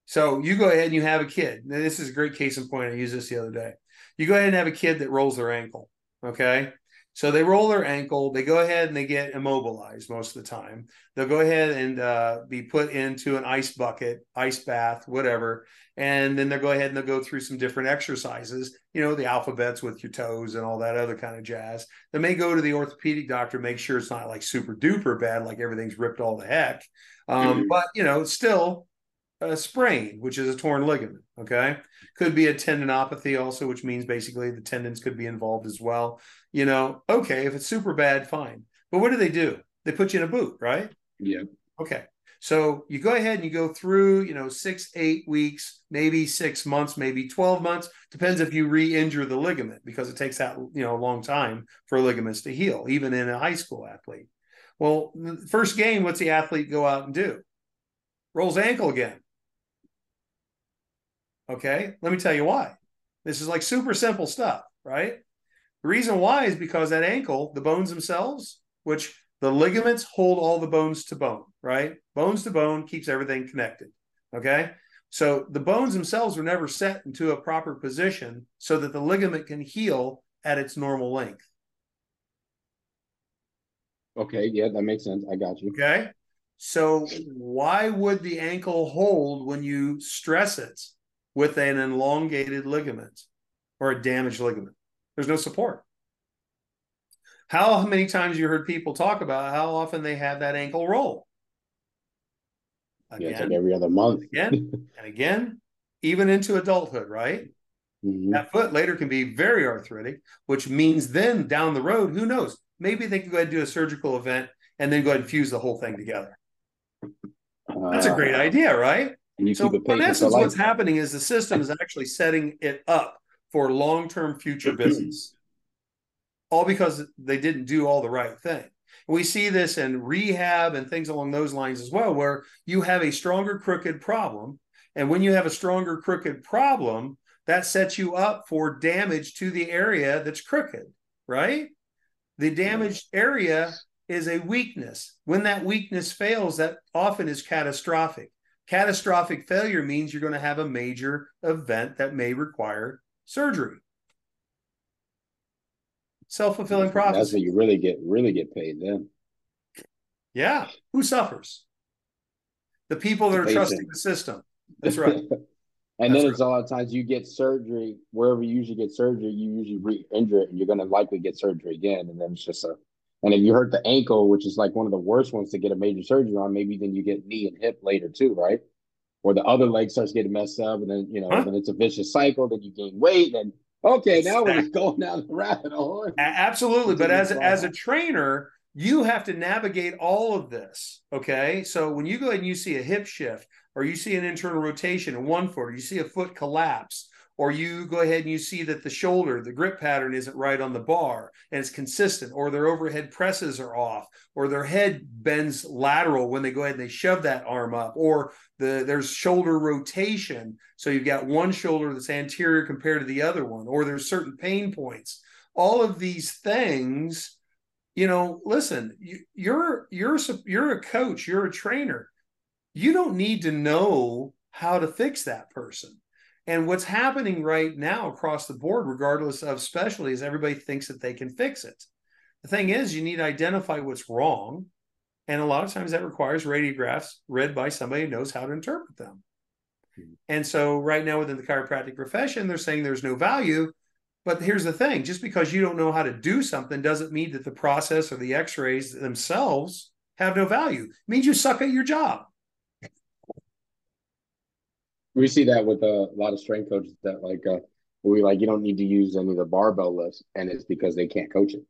So you go ahead and you have a kid. Now, this is a great case in point. I used this the other day. You go ahead and have a kid that rolls their ankle. Okay. So they roll their ankle, they go ahead and they get immobilized most of the time. They'll go ahead and uh, be put into an ice bucket, ice bath, whatever. And then they'll go ahead and they'll go through some different exercises, you know, the alphabets with your toes and all that other kind of jazz. They may go to the orthopedic doctor, make sure it's not like super duper bad, like everything's ripped all the heck. Um, mm-hmm. But, you know, still a sprain, which is a torn ligament. Okay. Could be a tendinopathy also, which means basically the tendons could be involved as well. You know, okay, if it's super bad, fine. But what do they do? They put you in a boot, right? Yeah. Okay. So you go ahead and you go through, you know, six, eight weeks, maybe six months, maybe 12 months. Depends if you re injure the ligament because it takes that, you know, a long time for ligaments to heal, even in a high school athlete. Well, first game, what's the athlete go out and do? Rolls ankle again. Okay, let me tell you why. This is like super simple stuff, right? The reason why is because that ankle, the bones themselves, which the ligaments hold all the bones to bone, right? Bones to bone keeps everything connected. Okay. So the bones themselves are never set into a proper position so that the ligament can heal at its normal length. Okay, yeah, that makes sense. I got you. Okay. So why would the ankle hold when you stress it with an elongated ligament or a damaged ligament? There's no support. How many times you heard people talk about how often they have that ankle roll? Again, yeah, like every other month. again and again, even into adulthood, right? Mm-hmm. That foot later can be very arthritic, which means then down the road, who knows? Maybe they can go ahead and do a surgical event and then go ahead and fuse the whole thing together. That's a great uh, idea, right? So, in essence, what's happening is the system is actually setting it up for long term future business, all because they didn't do all the right thing. We see this in rehab and things along those lines as well, where you have a stronger crooked problem. And when you have a stronger crooked problem, that sets you up for damage to the area that's crooked, right? The damaged area is a weakness. When that weakness fails, that often is catastrophic. Catastrophic failure means you're going to have a major event that may require surgery. Self-fulfilling prophecy. That's when you really get really get paid then. Yeah. Who suffers? The people that are trusting the system. That's right. and That's then it's right. a lot of times you get surgery wherever you usually get surgery, you usually re-injure it, and you're going to likely get surgery again, and then it's just a and if you hurt the ankle, which is like one of the worst ones to get a major surgery on, maybe then you get knee and hip later too, right? Or the other leg starts getting messed up, and then you know, huh? then it's a vicious cycle. Then you gain weight, and okay, now we're just going down the rabbit hole. Absolutely, but as as a trainer, you have to navigate all of this. Okay, so when you go ahead and you see a hip shift, or you see an internal rotation in one foot, or you see a foot collapse, or you go ahead and you see that the shoulder, the grip pattern isn't right on the bar and it's consistent, or their overhead presses are off, or their head bends lateral when they go ahead and they shove that arm up, or the there's shoulder rotation. So you've got one shoulder that's anterior compared to the other one, or there's certain pain points. All of these things, you know, listen, you, you're you're you're a coach, you're a trainer. You don't need to know how to fix that person and what's happening right now across the board, regardless of specialty, is everybody thinks that they can fix it. The thing is, you need to identify what's wrong. And a lot of times that requires radiographs read by somebody who knows how to interpret them. Mm-hmm. And so, right now, within the chiropractic profession, they're saying there's no value. But here's the thing just because you don't know how to do something doesn't mean that the process or the x rays themselves have no value. It means you suck at your job we see that with a lot of strength coaches that like uh, we like you don't need to use any of the barbell lifts, and it's because they can't coach it.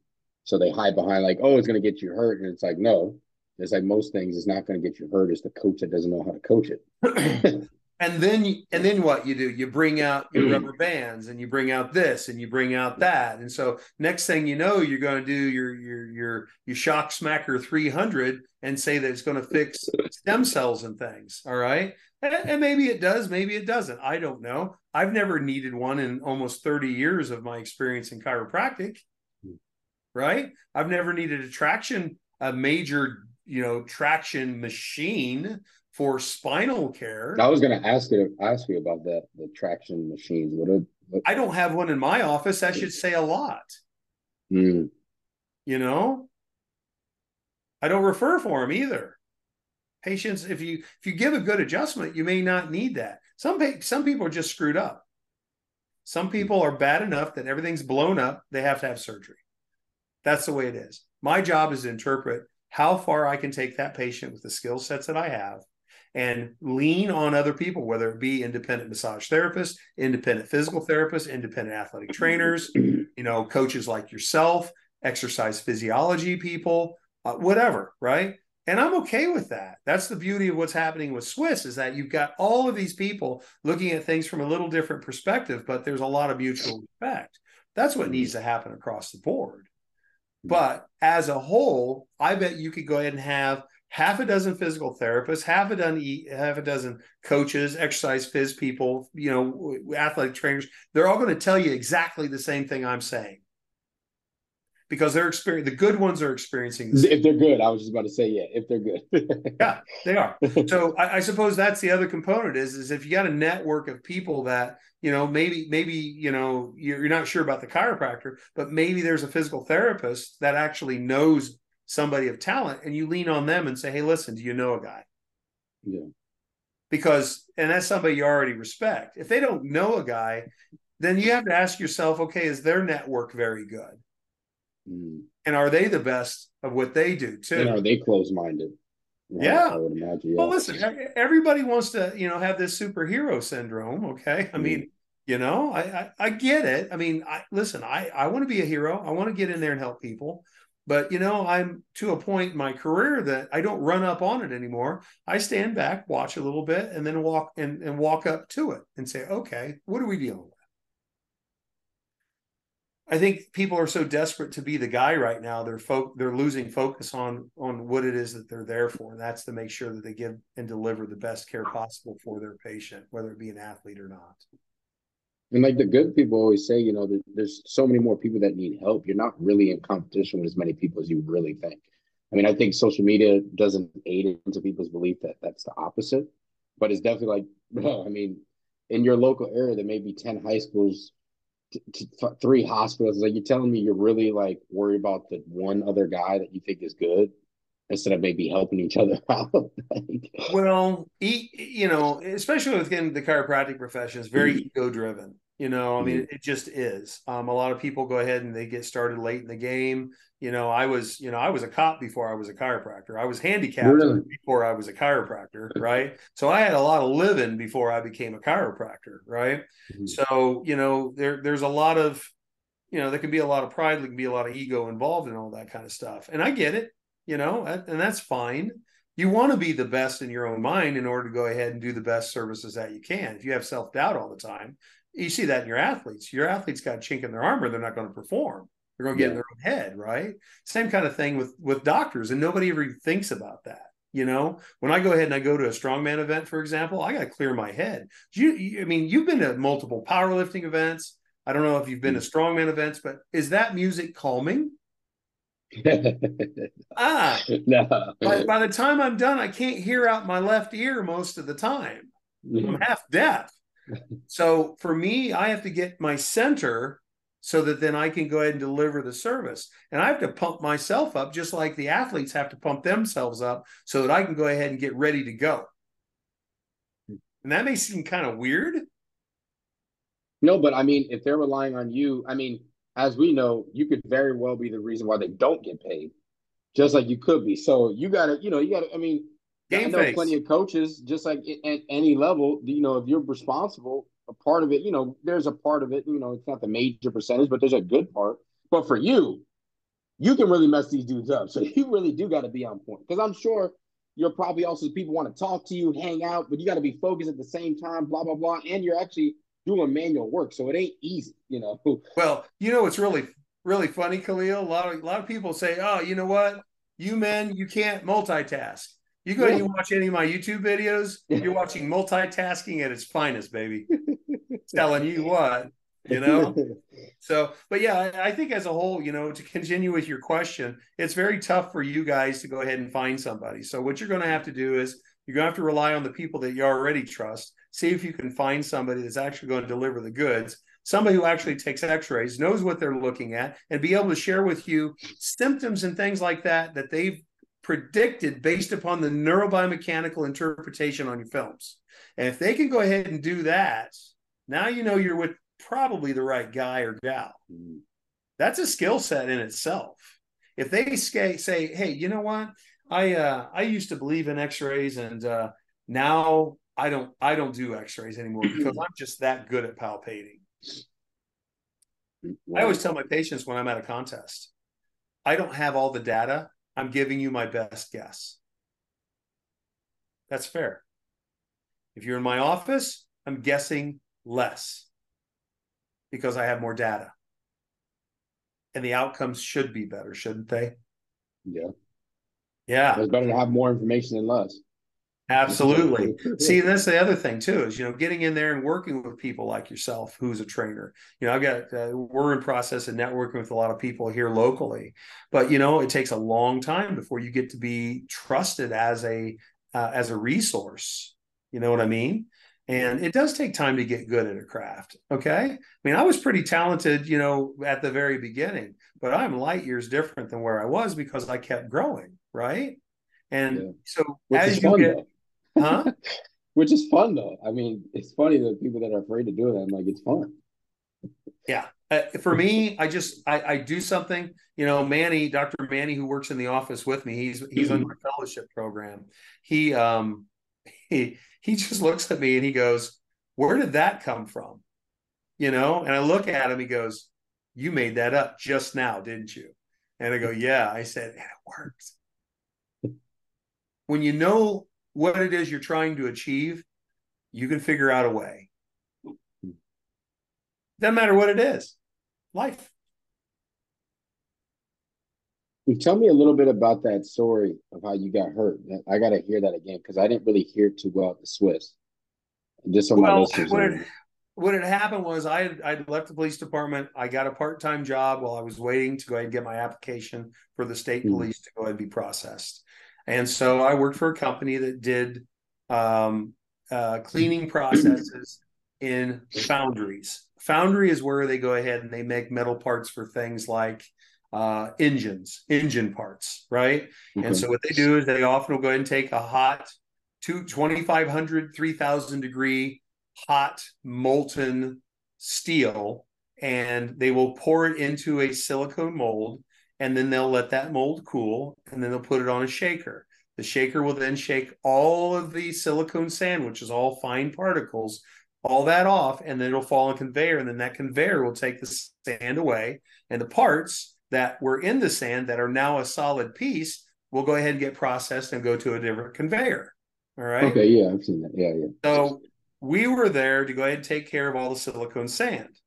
So they hide behind like, oh, it's going to get you hurt, and it's like, no, it's like most things, it's not going to get you hurt. It's the coach that doesn't know how to coach it. and then you, and then what you do? You bring out your rubber bands, and you bring out this, and you bring out that, and so next thing you know, you're going to do your your your your shock smacker 300 and say that it's going to fix stem cells and things. All right. And maybe it does, maybe it doesn't. I don't know. I've never needed one in almost 30 years of my experience in chiropractic. Right? I've never needed a traction, a major, you know, traction machine for spinal care. I was going to ask you ask you about that the traction machines. What, are, what... I don't have one in my office. I should say a lot. Mm. You know, I don't refer for them either patients if you if you give a good adjustment you may not need that. Some some people are just screwed up. Some people are bad enough that everything's blown up they have to have surgery. That's the way it is. My job is to interpret how far i can take that patient with the skill sets that i have and lean on other people whether it be independent massage therapists independent physical therapists independent athletic trainers you know coaches like yourself exercise physiology people uh, whatever right and I'm okay with that. That's the beauty of what's happening with SWIS is that you've got all of these people looking at things from a little different perspective, but there's a lot of mutual respect. That's what needs to happen across the board. But as a whole, I bet you could go ahead and have half a dozen physical therapists, half a dozen half a dozen coaches, exercise phys people, you know, athletic trainers. They're all going to tell you exactly the same thing I'm saying because they're experiencing the good ones are experiencing if they're good i was just about to say yeah if they're good. Yeah they are. So I, I, suppose that's the other component is is if you got a network of people that you know maybe maybe you know you're, you're not sure about the chiropractor but maybe there's a physical therapist that actually knows somebody of talent and you lean on them and say hey listen do you know a guy? Yeah. Because and that's somebody you already respect. If they don't know a guy then you have to ask yourself okay is their network very good Mm. And are they the best of what they do too? And are they close minded? Yeah. I would imagine. Yeah. Well, listen, everybody wants to, you know, have this superhero syndrome. Okay. I mm. mean, you know, I, I, I get it. I mean, I listen, I, I want to be a hero. I want to get in there and help people. But you know, I'm to a point in my career that I don't run up on it anymore. I stand back, watch a little bit, and then walk and, and walk up to it and say, okay, what are we dealing with? I think people are so desperate to be the guy right now. They're folk they're losing focus on on what it is that they're there for. And that's to make sure that they give and deliver the best care possible for their patient, whether it be an athlete or not. And like the good people always say, you know, there's so many more people that need help. You're not really in competition with as many people as you really think. I mean, I think social media doesn't aid into people's belief that that's the opposite, but it's definitely like, I mean, in your local area, there may be 10 high schools three hospitals. Like you're telling me you're really like worried about the one other guy that you think is good instead of maybe helping each other out. well, you know, especially within the chiropractic profession, is very mm-hmm. ego driven. You know, I mean, mm-hmm. it just is. Um, a lot of people go ahead and they get started late in the game. You know, I was, you know, I was a cop before I was a chiropractor. I was handicapped really? before I was a chiropractor, right? So I had a lot of living before I became a chiropractor, right? Mm-hmm. So, you know, there there's a lot of, you know, there can be a lot of pride, there can be a lot of ego involved in all that kind of stuff. And I get it, you know, and that's fine. You want to be the best in your own mind in order to go ahead and do the best services that you can. If you have self doubt all the time, you see that in your athletes. Your athletes got a chink in their armor, they're not going to perform. They're going to get yeah. in their own head, right? Same kind of thing with with doctors, and nobody ever thinks about that. You know, when I go ahead and I go to a strongman event, for example, I got to clear my head. You, you, I mean, you've been to multiple powerlifting events. I don't know if you've been to strongman events, but is that music calming? ah, no. By, by, the time I'm done, I can't hear out my left ear most of the time. I'm half deaf so for me, I have to get my center so that then I can go ahead and deliver the service. And I have to pump myself up just like the athletes have to pump themselves up so that I can go ahead and get ready to go. And that may seem kind of weird. No, but I mean, if they're relying on you, I mean, as we know, you could very well be the reason why they don't get paid, just like you could be. So you got to, you know, you got to, I mean, Game I know face. plenty of coaches, just like at any level, you know, if you're responsible, a part of it, you know, there's a part of it, you know, it's not the major percentage, but there's a good part. But for you, you can really mess these dudes up. So you really do got to be on point. Because I'm sure you're probably also people want to talk to you, hang out, but you got to be focused at the same time, blah, blah, blah. And you're actually doing manual work. So it ain't easy, you know. Well, you know, it's really, really funny, Kalil. A lot of a lot of people say, Oh, you know what? You men, you can't multitask. You go yeah. and you watch any of my YouTube videos, you're watching multitasking at its finest, baby. Telling you what, you know. So, but yeah, I, I think as a whole, you know, to continue with your question, it's very tough for you guys to go ahead and find somebody. So, what you're going to have to do is you're going to have to rely on the people that you already trust. See if you can find somebody that's actually going to deliver the goods somebody who actually takes x-rays knows what they're looking at and be able to share with you symptoms and things like that that they've predicted based upon the neurobiomechanical interpretation on your films. And if they can go ahead and do that, now you know you're with probably the right guy or gal. That's a skill set in itself. If they say, "Hey, you know what? I uh, I used to believe in X-rays, and uh, now I don't I don't do X-rays anymore because I'm just that good at palpating." I always tell my patients when I'm at a contest, I don't have all the data I'm giving you my best guess. That's fair. If you're in my office, I'm guessing less because I have more data. And the outcomes should be better, shouldn't they? Yeah. Yeah. It's better to have more information than less. Absolutely. See, that's the other thing too is you know getting in there and working with people like yourself, who's a trainer. You know, I've got uh, we're in process of networking with a lot of people here locally, but you know it takes a long time before you get to be trusted as a uh, as a resource. You know what I mean? And it does take time to get good at a craft. Okay. I mean, I was pretty talented, you know, at the very beginning, but I'm light years different than where I was because I kept growing. Right. And yeah. so Which as you get, though. Huh? Which is fun though. I mean, it's funny that people that are afraid to do it, I'm like, it's fun. Yeah. Uh, for me, I just I, I, do something. You know, Manny, Dr. Manny, who works in the office with me, he's he's mm-hmm. on my fellowship program. He um he he just looks at me and he goes, Where did that come from? You know, and I look at him, he goes, You made that up just now, didn't you? And I go, Yeah. I said, and it worked. When you know what it is you're trying to achieve, you can figure out a way. Doesn't matter what it is, life. Tell me a little bit about that story of how you got hurt. I got to hear that again because I didn't really hear too well at the SWIS. Just so well, my listeners. What had, what had happened was I had I'd left the police department. I got a part time job while I was waiting to go ahead and get my application for the state mm-hmm. police to go ahead and be processed. And so I worked for a company that did um, uh, cleaning processes in foundries. Foundry is where they go ahead and they make metal parts for things like uh, engines, engine parts, right? Mm-hmm. And so what they do is they often will go ahead and take a hot, two, 2,500, 3,000 degree hot molten steel and they will pour it into a silicone mold and then they'll let that mold cool and then they'll put it on a shaker. The shaker will then shake all of the silicone sand, which is all fine particles, all that off, and then it'll fall on conveyor. And then that conveyor will take the sand away, and the parts that were in the sand that are now a solid piece will go ahead and get processed and go to a different conveyor. All right. Okay. Yeah, I've seen that. Yeah, yeah. So we were there to go ahead and take care of all the silicone sand.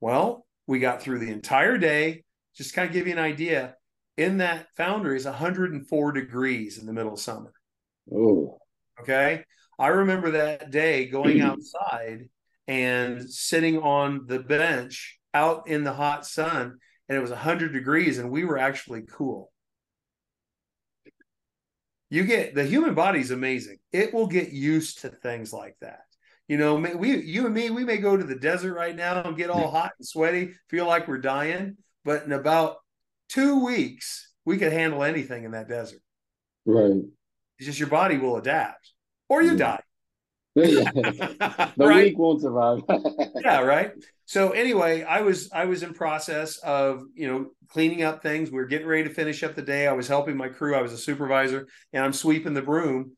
Well, we got through the entire day. Just kind of give you an idea. In that foundry is 104 degrees in the middle of summer. Oh. Okay. I remember that day going outside and sitting on the bench out in the hot sun and it was 100 degrees and we were actually cool you get the human body is amazing it will get used to things like that you know we you and me we may go to the desert right now and get all hot and sweaty feel like we're dying but in about two weeks we could handle anything in that desert right it's just your body will adapt or you yeah. die the right? weak won't survive. yeah, right. So anyway, I was I was in process of you know cleaning up things. We are getting ready to finish up the day. I was helping my crew. I was a supervisor, and I'm sweeping the broom.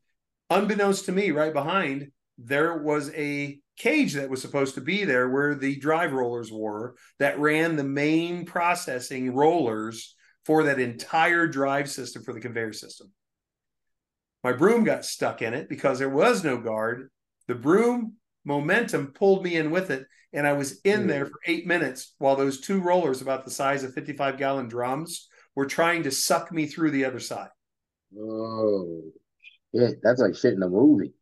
Unbeknownst to me, right behind there was a cage that was supposed to be there where the drive rollers were that ran the main processing rollers for that entire drive system for the conveyor system. My broom got stuck in it because there was no guard the broom momentum pulled me in with it, and I was in mm. there for eight minutes while those two rollers, about the size of 55 gallon drums, were trying to suck me through the other side. Oh, yeah, that's like shit in a movie.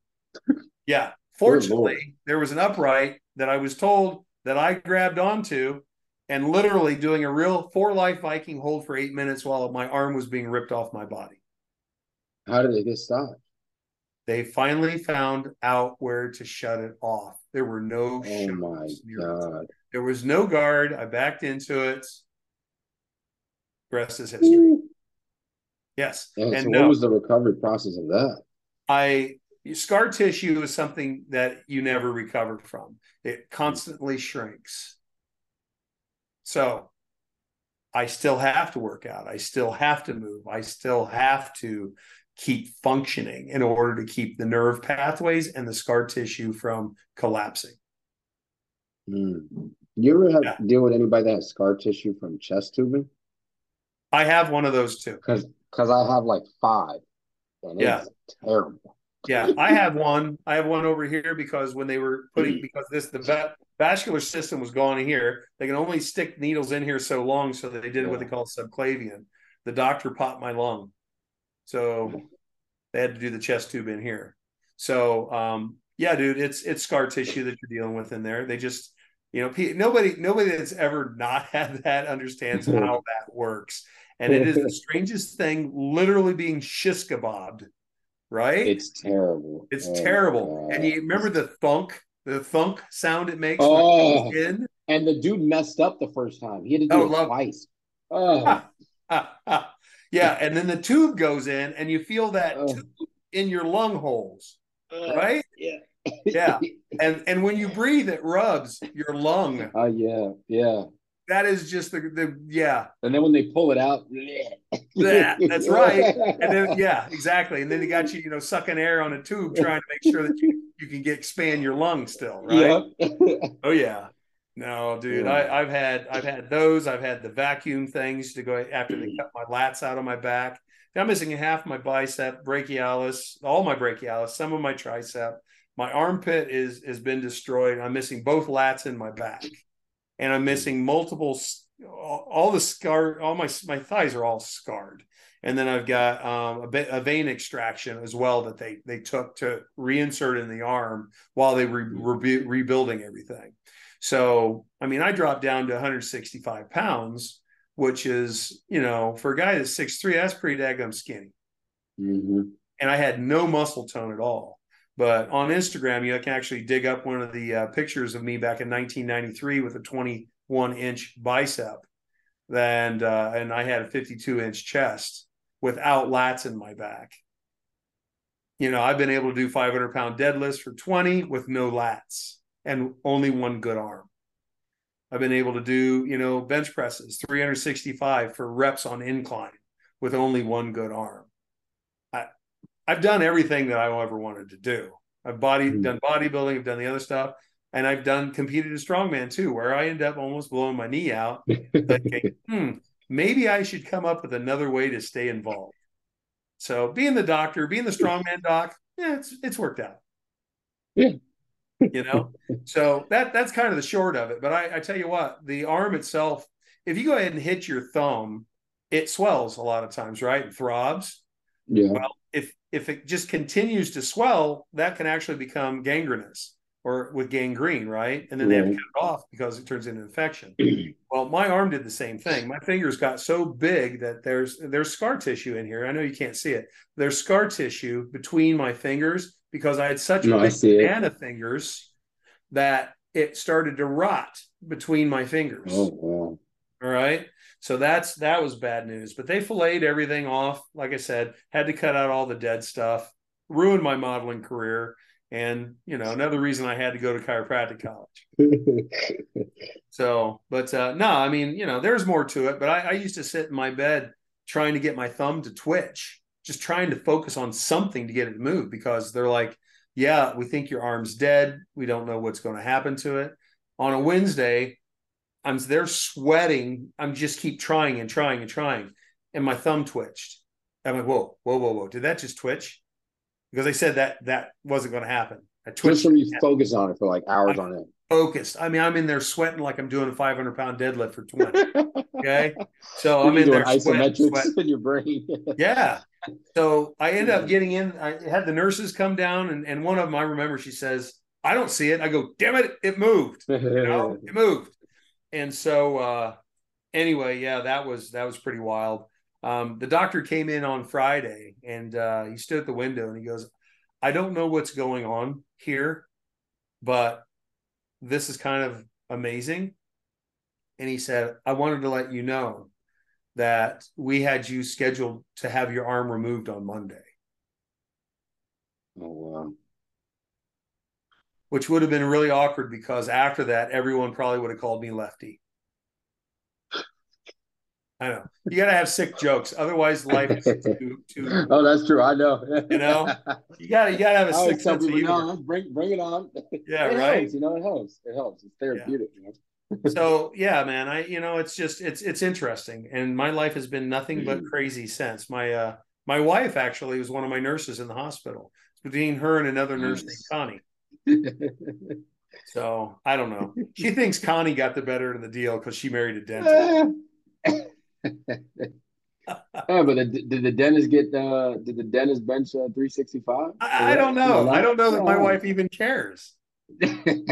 yeah. Fortunately, there was an upright that I was told that I grabbed onto and literally doing a real four life Viking hold for eight minutes while my arm was being ripped off my body. How did it get stopped? They finally found out where to shut it off. There were no oh my god. There was no guard. I backed into it. The rest is history. Ooh. Yes. And, and so no, what was the recovery process of that? I scar tissue is something that you never recover from. It constantly shrinks. So I still have to work out. I still have to move. I still have to keep functioning in order to keep the nerve pathways and the scar tissue from collapsing. Mm. You ever have yeah. deal with anybody that has scar tissue from chest tubing? I have one of those too. Because because I have like five. And yeah. terrible. Yeah, I have one. I have one over here because when they were putting because this the va- vascular system was gone here, they can only stick needles in here so long, so they did yeah. what they call subclavian. The doctor popped my lung so they had to do the chest tube in here. So, um, yeah, dude, it's it's scar tissue that you're dealing with in there. They just, you know, nobody nobody that's ever not had that understands how that works. And it is the strangest thing, literally being shish kebabbed, right? It's terrible. It's oh, terrible. And you remember the thunk, the thunk sound it makes oh. in? And the dude messed up the first time. He had to do oh, it love- twice. Oh. yeah, and then the tube goes in, and you feel that tube in your lung holes, uh, right? Yeah, yeah. And and when you breathe, it rubs your lung. Oh yeah, yeah. That is just the, the yeah. And then when they pull it out, yeah, that's right. And then yeah, exactly. And then they got you, you know, sucking air on a tube, trying to make sure that you, you can get expand your lungs still, right? Oh yeah. No, dude, yeah. I, I've had I've had those. I've had the vacuum things to go after they cut my lats out of my back. I'm missing half my bicep, brachialis, all my brachialis, some of my tricep. My armpit is has been destroyed. I'm missing both lats in my back, and I'm missing multiple. All the scar, all my my thighs are all scarred, and then I've got um, a, bit, a vein extraction as well that they they took to reinsert in the arm while they were re, rebuilding everything. So, I mean, I dropped down to 165 pounds, which is, you know, for a guy that's 6'3, that's pretty daggum skinny. Mm-hmm. And I had no muscle tone at all. But on Instagram, you can actually dig up one of the uh, pictures of me back in 1993 with a 21 inch bicep. And, uh, and I had a 52 inch chest without lats in my back. You know, I've been able to do 500 pound deadlifts for 20 with no lats and only one good arm. I've been able to do, you know, bench presses, 365 for reps on incline with only one good arm. I've done everything that I ever wanted to do. I've body mm-hmm. done bodybuilding, I've done the other stuff, and I've done competed as strongman too, where I end up almost blowing my knee out, thinking, hmm, maybe I should come up with another way to stay involved. So being the doctor, being the strongman doc, yeah, it's it's worked out. Yeah, you know so that that's kind of the short of it but I, I tell you what the arm itself if you go ahead and hit your thumb it swells a lot of times right it throbs yeah well if it just continues to swell that can actually become gangrenous or with gangrene right and then right. they have to cut it off because it turns into infection well my arm did the same thing my fingers got so big that there's there's scar tissue in here i know you can't see it there's scar tissue between my fingers because I had such no, big banana fingers that it started to rot between my fingers. Oh, wow. All right. So that's that was bad news. But they filleted everything off. Like I said, had to cut out all the dead stuff, ruined my modeling career. And you know, another reason I had to go to chiropractic college. so, but uh, no, I mean, you know, there's more to it. But I, I used to sit in my bed trying to get my thumb to twitch just trying to focus on something to get it to move because they're like, yeah, we think your arm's dead. We don't know what's going to happen to it. On a Wednesday, I'm there sweating. I'm just keep trying and trying and trying. And my thumb twitched. I'm like, whoa, whoa, whoa, whoa. Did that just twitch? Because I said that that wasn't going to happen. I twitched. Just when you focus on it for like hours I, on it focused. I mean, I'm in there sweating like I'm doing a 500 pound deadlift for 20. Okay. So I'm in there sweating, sweating. in your brain. yeah. So I end up getting in. I had the nurses come down, and, and one of them, I remember she says, I don't see it. I go, damn it, it moved. You know, it moved. And so uh anyway, yeah, that was that was pretty wild. Um, the doctor came in on Friday and uh, he stood at the window and he goes, I don't know what's going on here, but this is kind of amazing. And he said, I wanted to let you know that we had you scheduled to have your arm removed on Monday. Oh, wow. Which would have been really awkward because after that, everyone probably would have called me lefty. I know you got to have sick jokes, otherwise life is too. too oh, that's true. I know. you know, you got to you got to have a sick sense of humor. No, bring bring it on. Yeah, it right. Helps, you know, it helps. It helps. It's therapeutic. Yeah. You know? so yeah, man, I you know it's just it's it's interesting, and my life has been nothing but crazy since my uh my wife actually was one of my nurses in the hospital. It's between her and another nurse nice. named Connie. so I don't know. She thinks Connie got the better of the deal because she married a dentist. Yeah, but the, did the dentist get uh did the dentist bench uh, 365? I, I don't know. I don't know that my wife even cares. you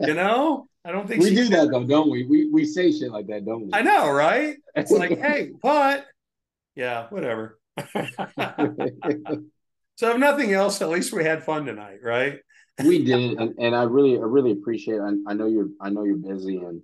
know, I don't think we do cares. that though, don't we? We we say shit like that, don't we? I know, right? It's like, hey, what? Yeah, whatever. so if nothing else, at least we had fun tonight, right? We did, and, and I really I really appreciate. It. I, I know you're I know you're busy, and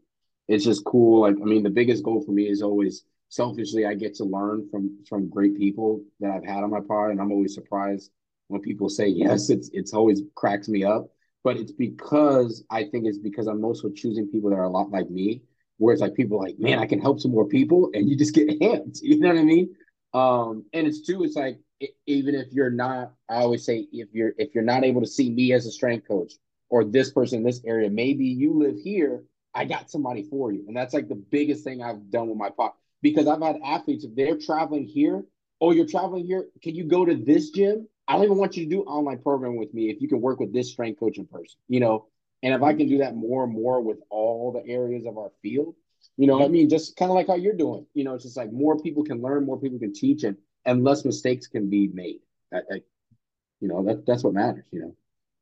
it's just cool. Like I mean, the biggest goal for me is always selfishly I get to learn from from great people that I've had on my pod, and I'm always surprised when people say yes. It's it's always cracks me up, but it's because I think it's because I'm also choosing people that are a lot like me. Where it's like people like, man, I can help some more people, and you just get amped. You know what I mean? Um, and it's too. It's like even if you're not, I always say if you're if you're not able to see me as a strength coach or this person in this area, maybe you live here. I got somebody for you, and that's like the biggest thing I've done with my pod because I've had athletes, if they're traveling here, oh, you're traveling here, can you go to this gym? I don't even want you to do online program with me if you can work with this strength coach in person, you know? And if I can do that more and more with all the areas of our field, you know, I mean, just kind of like how you're doing, you know, it's just like more people can learn, more people can teach, and and less mistakes can be made. I, I, you know, that that's what matters, you know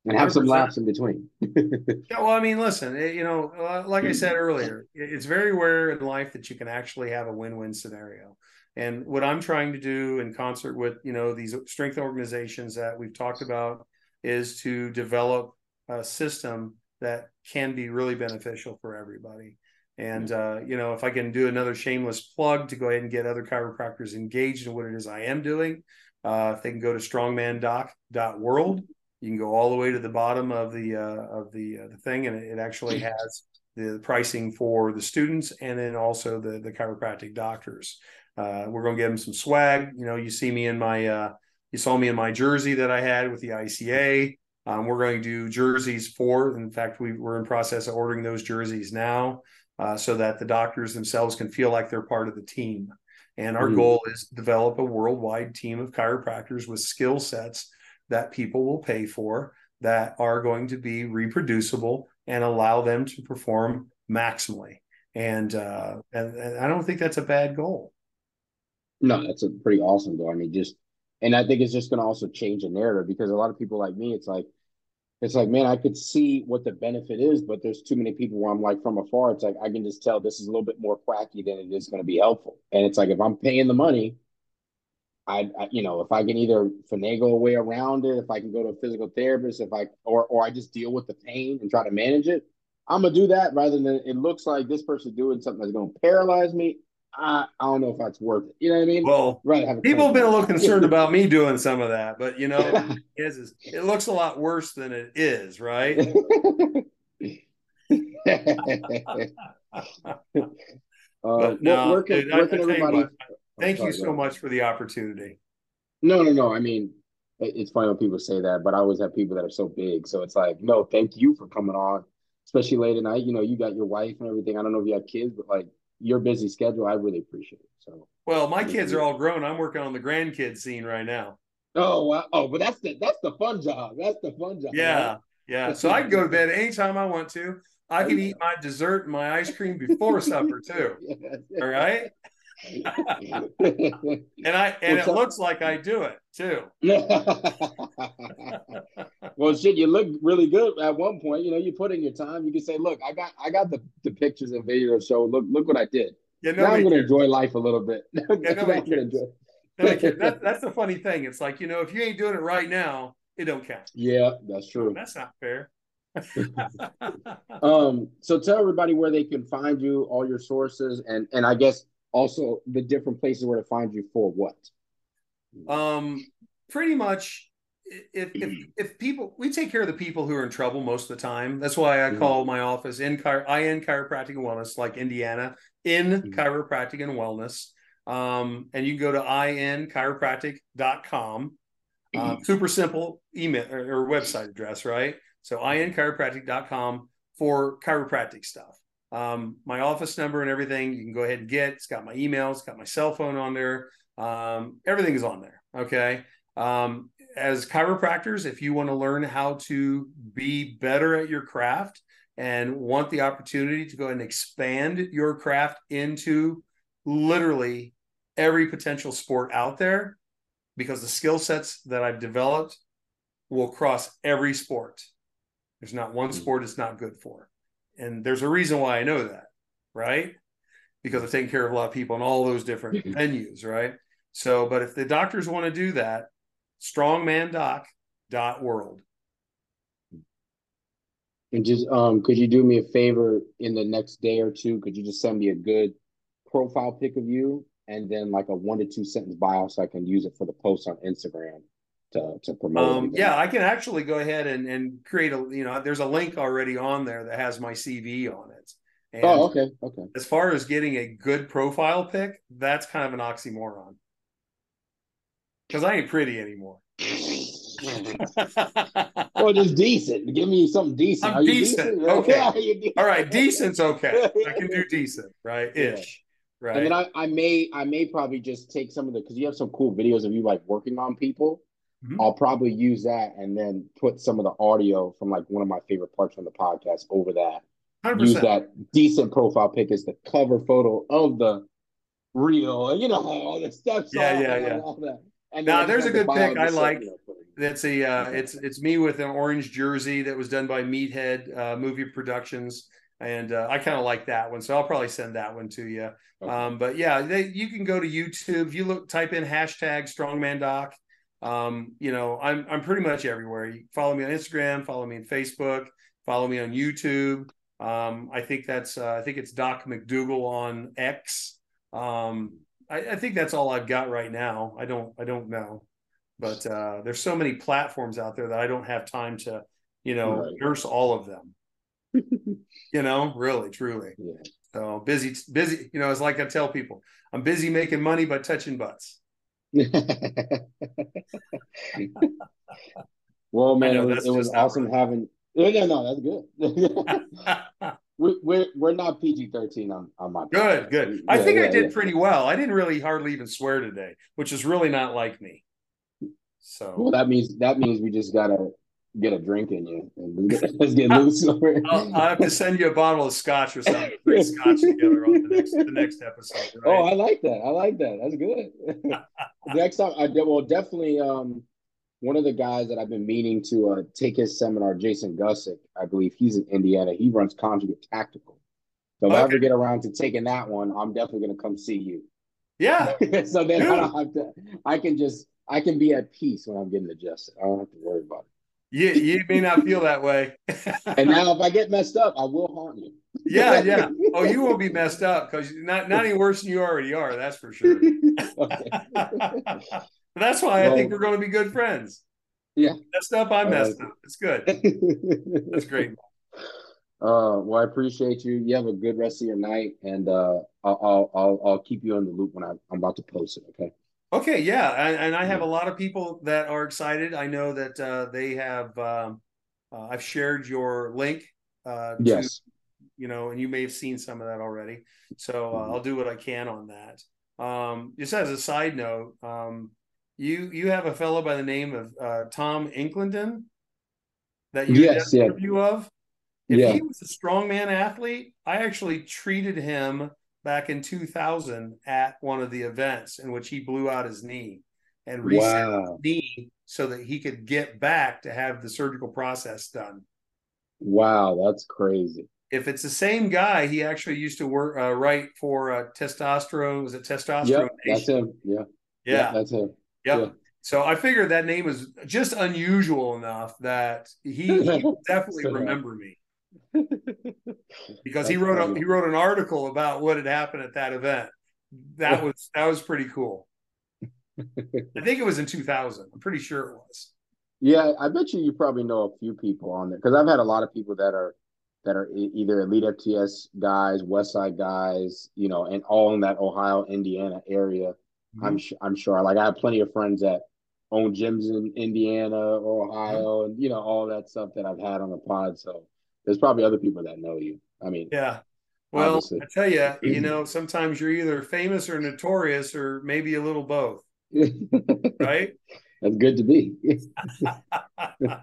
and have 100%. some laughs in between. yeah, well, I mean, listen, it, you know, uh, like I said earlier, it's very rare in life that you can actually have a win-win scenario. And what I'm trying to do in concert with, you know, these strength organizations that we've talked about is to develop a system that can be really beneficial for everybody. And uh, you know, if I can do another shameless plug to go ahead and get other chiropractors engaged in what it is I am doing, uh, if they can go to strongmandoc.world you can go all the way to the bottom of the uh, of the uh, the thing, and it, actually has the pricing for the students and then also the the chiropractic doctors. Uh, we're going to give them some swag. You know, you see me in my uh, you saw me in my jersey that I had with the ICA. Um, we're going to do jerseys for. In fact, we, we're in process of ordering those jerseys now, uh, so that the doctors themselves can feel like they're part of the team. And our mm-hmm. goal is to develop a worldwide team of chiropractors with skill sets that people will pay for that are going to be reproducible and allow them to perform maximally. And, uh, and, and I don't think that's a bad goal. No, that's a pretty awesome goal. I mean, just and I think it's just going to also change the narrative because a lot of people like me, it's like, it's like, man, I could see what the benefit is, but there's too many people where I'm like from afar. It's like I can just tell this is a little bit more quacky than it is going to be helpful. And it's like if I'm paying the money, I, I, you know, if I can either finagle a way around it, if I can go to a physical therapist, if I or or I just deal with the pain and try to manage it, I'm gonna do that rather than it looks like this person's doing something that's gonna paralyze me. I, I don't know if that's worth it. You know what I mean? Well, right. People have been a little concerned about me doing some of that, but you know, it, is, it looks a lot worse than it is, right? uh, but no, where can, dude, where can everybody? What, Thank you so much for the opportunity. No, no, no. I mean, it's funny when people say that, but I always have people that are so big. So it's like, no, thank you for coming on, especially late at night. You know, you got your wife and everything. I don't know if you have kids, but like your busy schedule, I really appreciate it. So, well, my kids are all grown. I'm working on the grandkids scene right now. Oh, wow. oh, but that's the that's the fun job. That's the fun job. Yeah, right? yeah. So I can go to bed anytime I want to. I can eat my dessert and my ice cream before supper too. All right and I and it looks like I do it too. well, shit, you look really good at one point. You know, you put in your time. You can say, "Look, I got I got the, the pictures and video So look look what I did." Yeah, now I'm going to enjoy life a little bit. Yeah, that, that's the funny thing. It's like you know, if you ain't doing it right now, it don't count. Yeah, that's true. that's not fair. um, so tell everybody where they can find you, all your sources, and and I guess also the different places where to find you for what? Um, pretty much if, if if people we take care of the people who are in trouble most of the time that's why i mm-hmm. call my office in chiro in chiropractic and wellness like indiana in mm-hmm. chiropractic and wellness um, and you can go to inchiropractic.com uh, mm-hmm. super simple email or, or, website address right so inchiropractic.com for chiropractic stuff um, my office number and everything you can go ahead and get. It's got my email, it's got my cell phone on there. Um, everything is on there. Okay. Um, as chiropractors, if you want to learn how to be better at your craft and want the opportunity to go and expand your craft into literally every potential sport out there because the skill sets that I've developed will cross every sport. There's not one hmm. sport it's not good for. And there's a reason why I know that, right? Because I've taken care of a lot of people in all those different venues, right? So, but if the doctors want to do that, strongmandoc.world. And just um, could you do me a favor in the next day or two? Could you just send me a good profile pic of you and then like a one to two sentence bio so I can use it for the post on Instagram to, to promote. Um, yeah, I can actually go ahead and, and create a, you know, there's a link already on there that has my CV on it. And oh, okay. Okay. As far as getting a good profile pic, that's kind of an oxymoron. Cause I ain't pretty anymore. well, just decent. Give me something decent. I'm decent. decent. Okay. All right. Decent's okay. I can do decent, right? Ish. Right. And then I, I may I may probably just take some of the because you have some cool videos of you like working on people. Mm-hmm. I'll probably use that and then put some of the audio from like one of my favorite parts on the podcast over that. 100%. Use that decent profile pic as the cover photo of the reel, you know, all the steps. Yeah, yeah, yeah. All that. And now there's a good pic I like. That's a uh, it's it's me with an orange jersey that was done by Meathead uh, Movie Productions and uh, I kind of like that one, so I'll probably send that one to you. Okay. Um, but yeah, they, you can go to YouTube. You look, type in hashtag Strongman Doc. Um, you know, I'm I'm pretty much everywhere. You follow me on Instagram, follow me on Facebook, follow me on YouTube. Um, I think that's uh, I think it's Doc McDougle on X. Um, I, I, think that's all I've got right now. I don't I don't know, but uh, there's so many platforms out there that I don't have time to you know right. nurse all of them you know, really, truly. Yeah. So busy, busy. You know, it's like I tell people, I'm busy making money by touching butts. well, man, know, it was, it was awesome right. having. Yeah, yeah, no, that's good. we, we're we're not PG thirteen on on my. Good, good. Yeah, I think yeah, I did pretty well. I didn't really hardly even swear today, which is really not like me. So well, that means that means we just gotta get a drink in you and let's get loose. I'll, I'll, have to send you a bottle of scotch or something. Scotch together on the next the next episode. Right? Oh, I like that. I like that. That's good. next time, I will definitely. Um, one of the guys that I've been meaning to uh, take his seminar, Jason Gussick, I believe he's in Indiana. He runs Conjugate Tactical. So if okay. I ever get around to taking that one, I'm definitely going to come see you. Yeah. so then I don't have to. I can just I can be at peace when I'm getting adjusted. I don't have to worry about it you you may not feel that way. and now, if I get messed up, I will haunt you. yeah, yeah. Oh, you will be messed up because not not any worse than you already are. That's for sure. that's why well, I think we're going to be good friends. Yeah, messed up. I messed uh, up. It's good. That's great. Uh, well, I appreciate you. You have a good rest of your night, and uh, I'll, I'll I'll I'll keep you in the loop when I, I'm about to post it. Okay. Okay, yeah, and, and, I have a lot of people that are excited. I know that uh, they have. Um, uh, I've shared your link. Uh, yes. To, you know, and you may have seen some of that already. So uh, mm-hmm. I'll do what I can on that. Um, just as a side note, um, you you have a fellow by the name of uh, Tom Inclendon that you yes, did an interview of. If yeah. he was a strongman athlete, I actually treated him back in 2000 at one of the events in which he blew out his knee and reset wow. his knee so that he could get back to have the surgical process done. Wow, that's crazy. If it's the same guy, he actually used to work uh, write for uh, testosterone. Was it testosterone? Yep, that's him. Yeah. yeah. yeah, that's him. Yep. Yeah. So I figured that name was just unusual enough that he, he definitely remember me because he wrote a, he wrote an article about what had happened at that event. That was that was pretty cool. I think it was in 2000. I'm pretty sure it was. Yeah, I bet you you probably know a few people on there because I've had a lot of people that are that are either elite FTS guys, West Side guys, you know, and all in that Ohio, Indiana area. Mm-hmm. I'm I'm sure. Like I have plenty of friends that own gyms in Indiana or Ohio, mm-hmm. and you know all that stuff that I've had on the pod. So there's probably other people that know you. I mean, yeah. Well, obviously. I tell you, you know, sometimes you're either famous or notorious, or maybe a little both. right? That's good to be. no,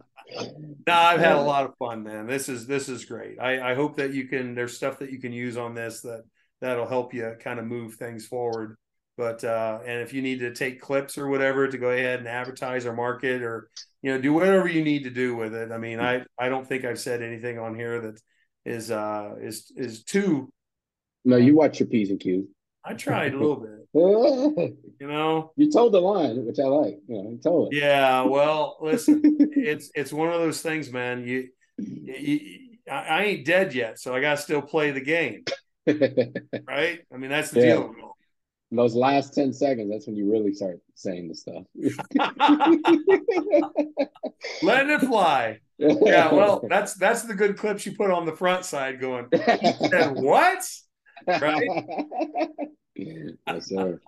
I've had a lot of fun, man. This is this is great. I, I hope that you can. There's stuff that you can use on this that that'll help you kind of move things forward. But uh, and if you need to take clips or whatever to go ahead and advertise or market or you know do whatever you need to do with it. I mean, I I don't think I've said anything on here that is uh is is too. No, you watch your p's and q's. I tried a little bit. you know, you told the line, which I like. You know, you told it. Yeah, well, listen, it's it's one of those things, man. You, you I ain't dead yet, so I got to still play the game. right? I mean, that's the yeah. deal. Those last 10 seconds, that's when you really start saying the stuff. Let it fly. Yeah, well, that's that's the good clips you put on the front side going, what? Right? yes, sir.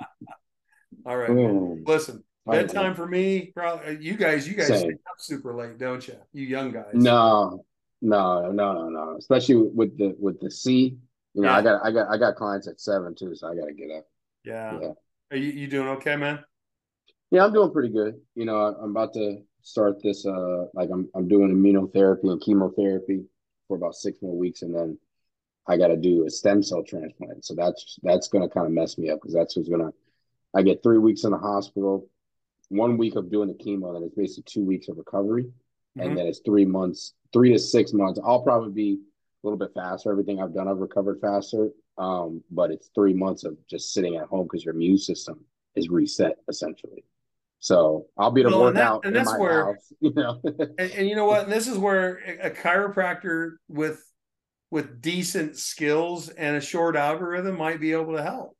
All right. Mm. Listen, bedtime for me, probably you guys, you guys stay up super late, don't you? You young guys. No, no, no, no, no. Especially with the with the C. You know, yeah. I got I got I got clients at seven too, so I gotta get up. Yeah. yeah. Are you, you doing okay, man? Yeah, I'm doing pretty good. You know, I'm about to start this uh like I'm I'm doing immunotherapy and chemotherapy for about six more weeks and then I gotta do a stem cell transplant. So that's that's gonna kind of mess me up because that's what's gonna I get three weeks in the hospital, one week of doing the chemo, then it's basically two weeks of recovery. Mm-hmm. And then it's three months, three to six months. I'll probably be a little bit faster. Everything I've done, I've recovered faster. Um, but it's three months of just sitting at home because your immune system is reset essentially. So I'll be able to well, work that, out and that's where, house, you know. and, and, you know what? And this is where a chiropractor with with decent skills and a short algorithm might be able to help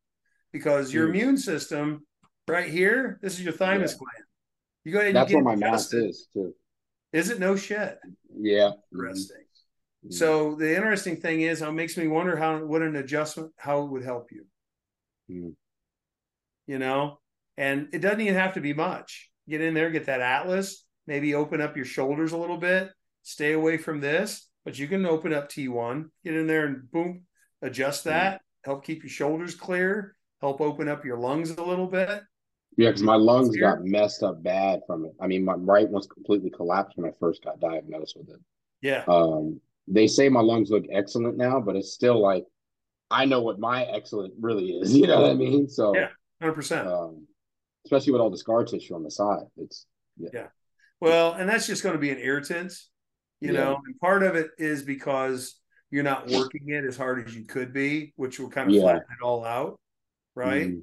because your mm. immune system right here, this is your thymus yeah. gland. You go ahead. That's where my mass is too. Is it no shit? Yeah. Interesting. Mm-hmm. So the interesting thing is, it makes me wonder how what an adjustment how it would help you. Mm-hmm. You know, and it doesn't even have to be much. Get in there, get that atlas, maybe open up your shoulders a little bit, stay away from this, but you can open up T1, get in there and boom, adjust mm-hmm. that, mm-hmm. help keep your shoulders clear, help open up your lungs a little bit. Yeah, because my lungs got messed up bad from it. I mean, my right one's completely collapsed when I first got diagnosed with it. Yeah. Um, they say my lungs look excellent now, but it's still like I know what my excellent really is. You know what I mean? So yeah, hundred percent. Um, especially with all the scar tissue on the side, it's yeah. yeah. Well, and that's just going to be an irritant, you yeah. know. And part of it is because you're not working it as hard as you could be, which will kind of yeah. flatten it all out, right? Mm-hmm.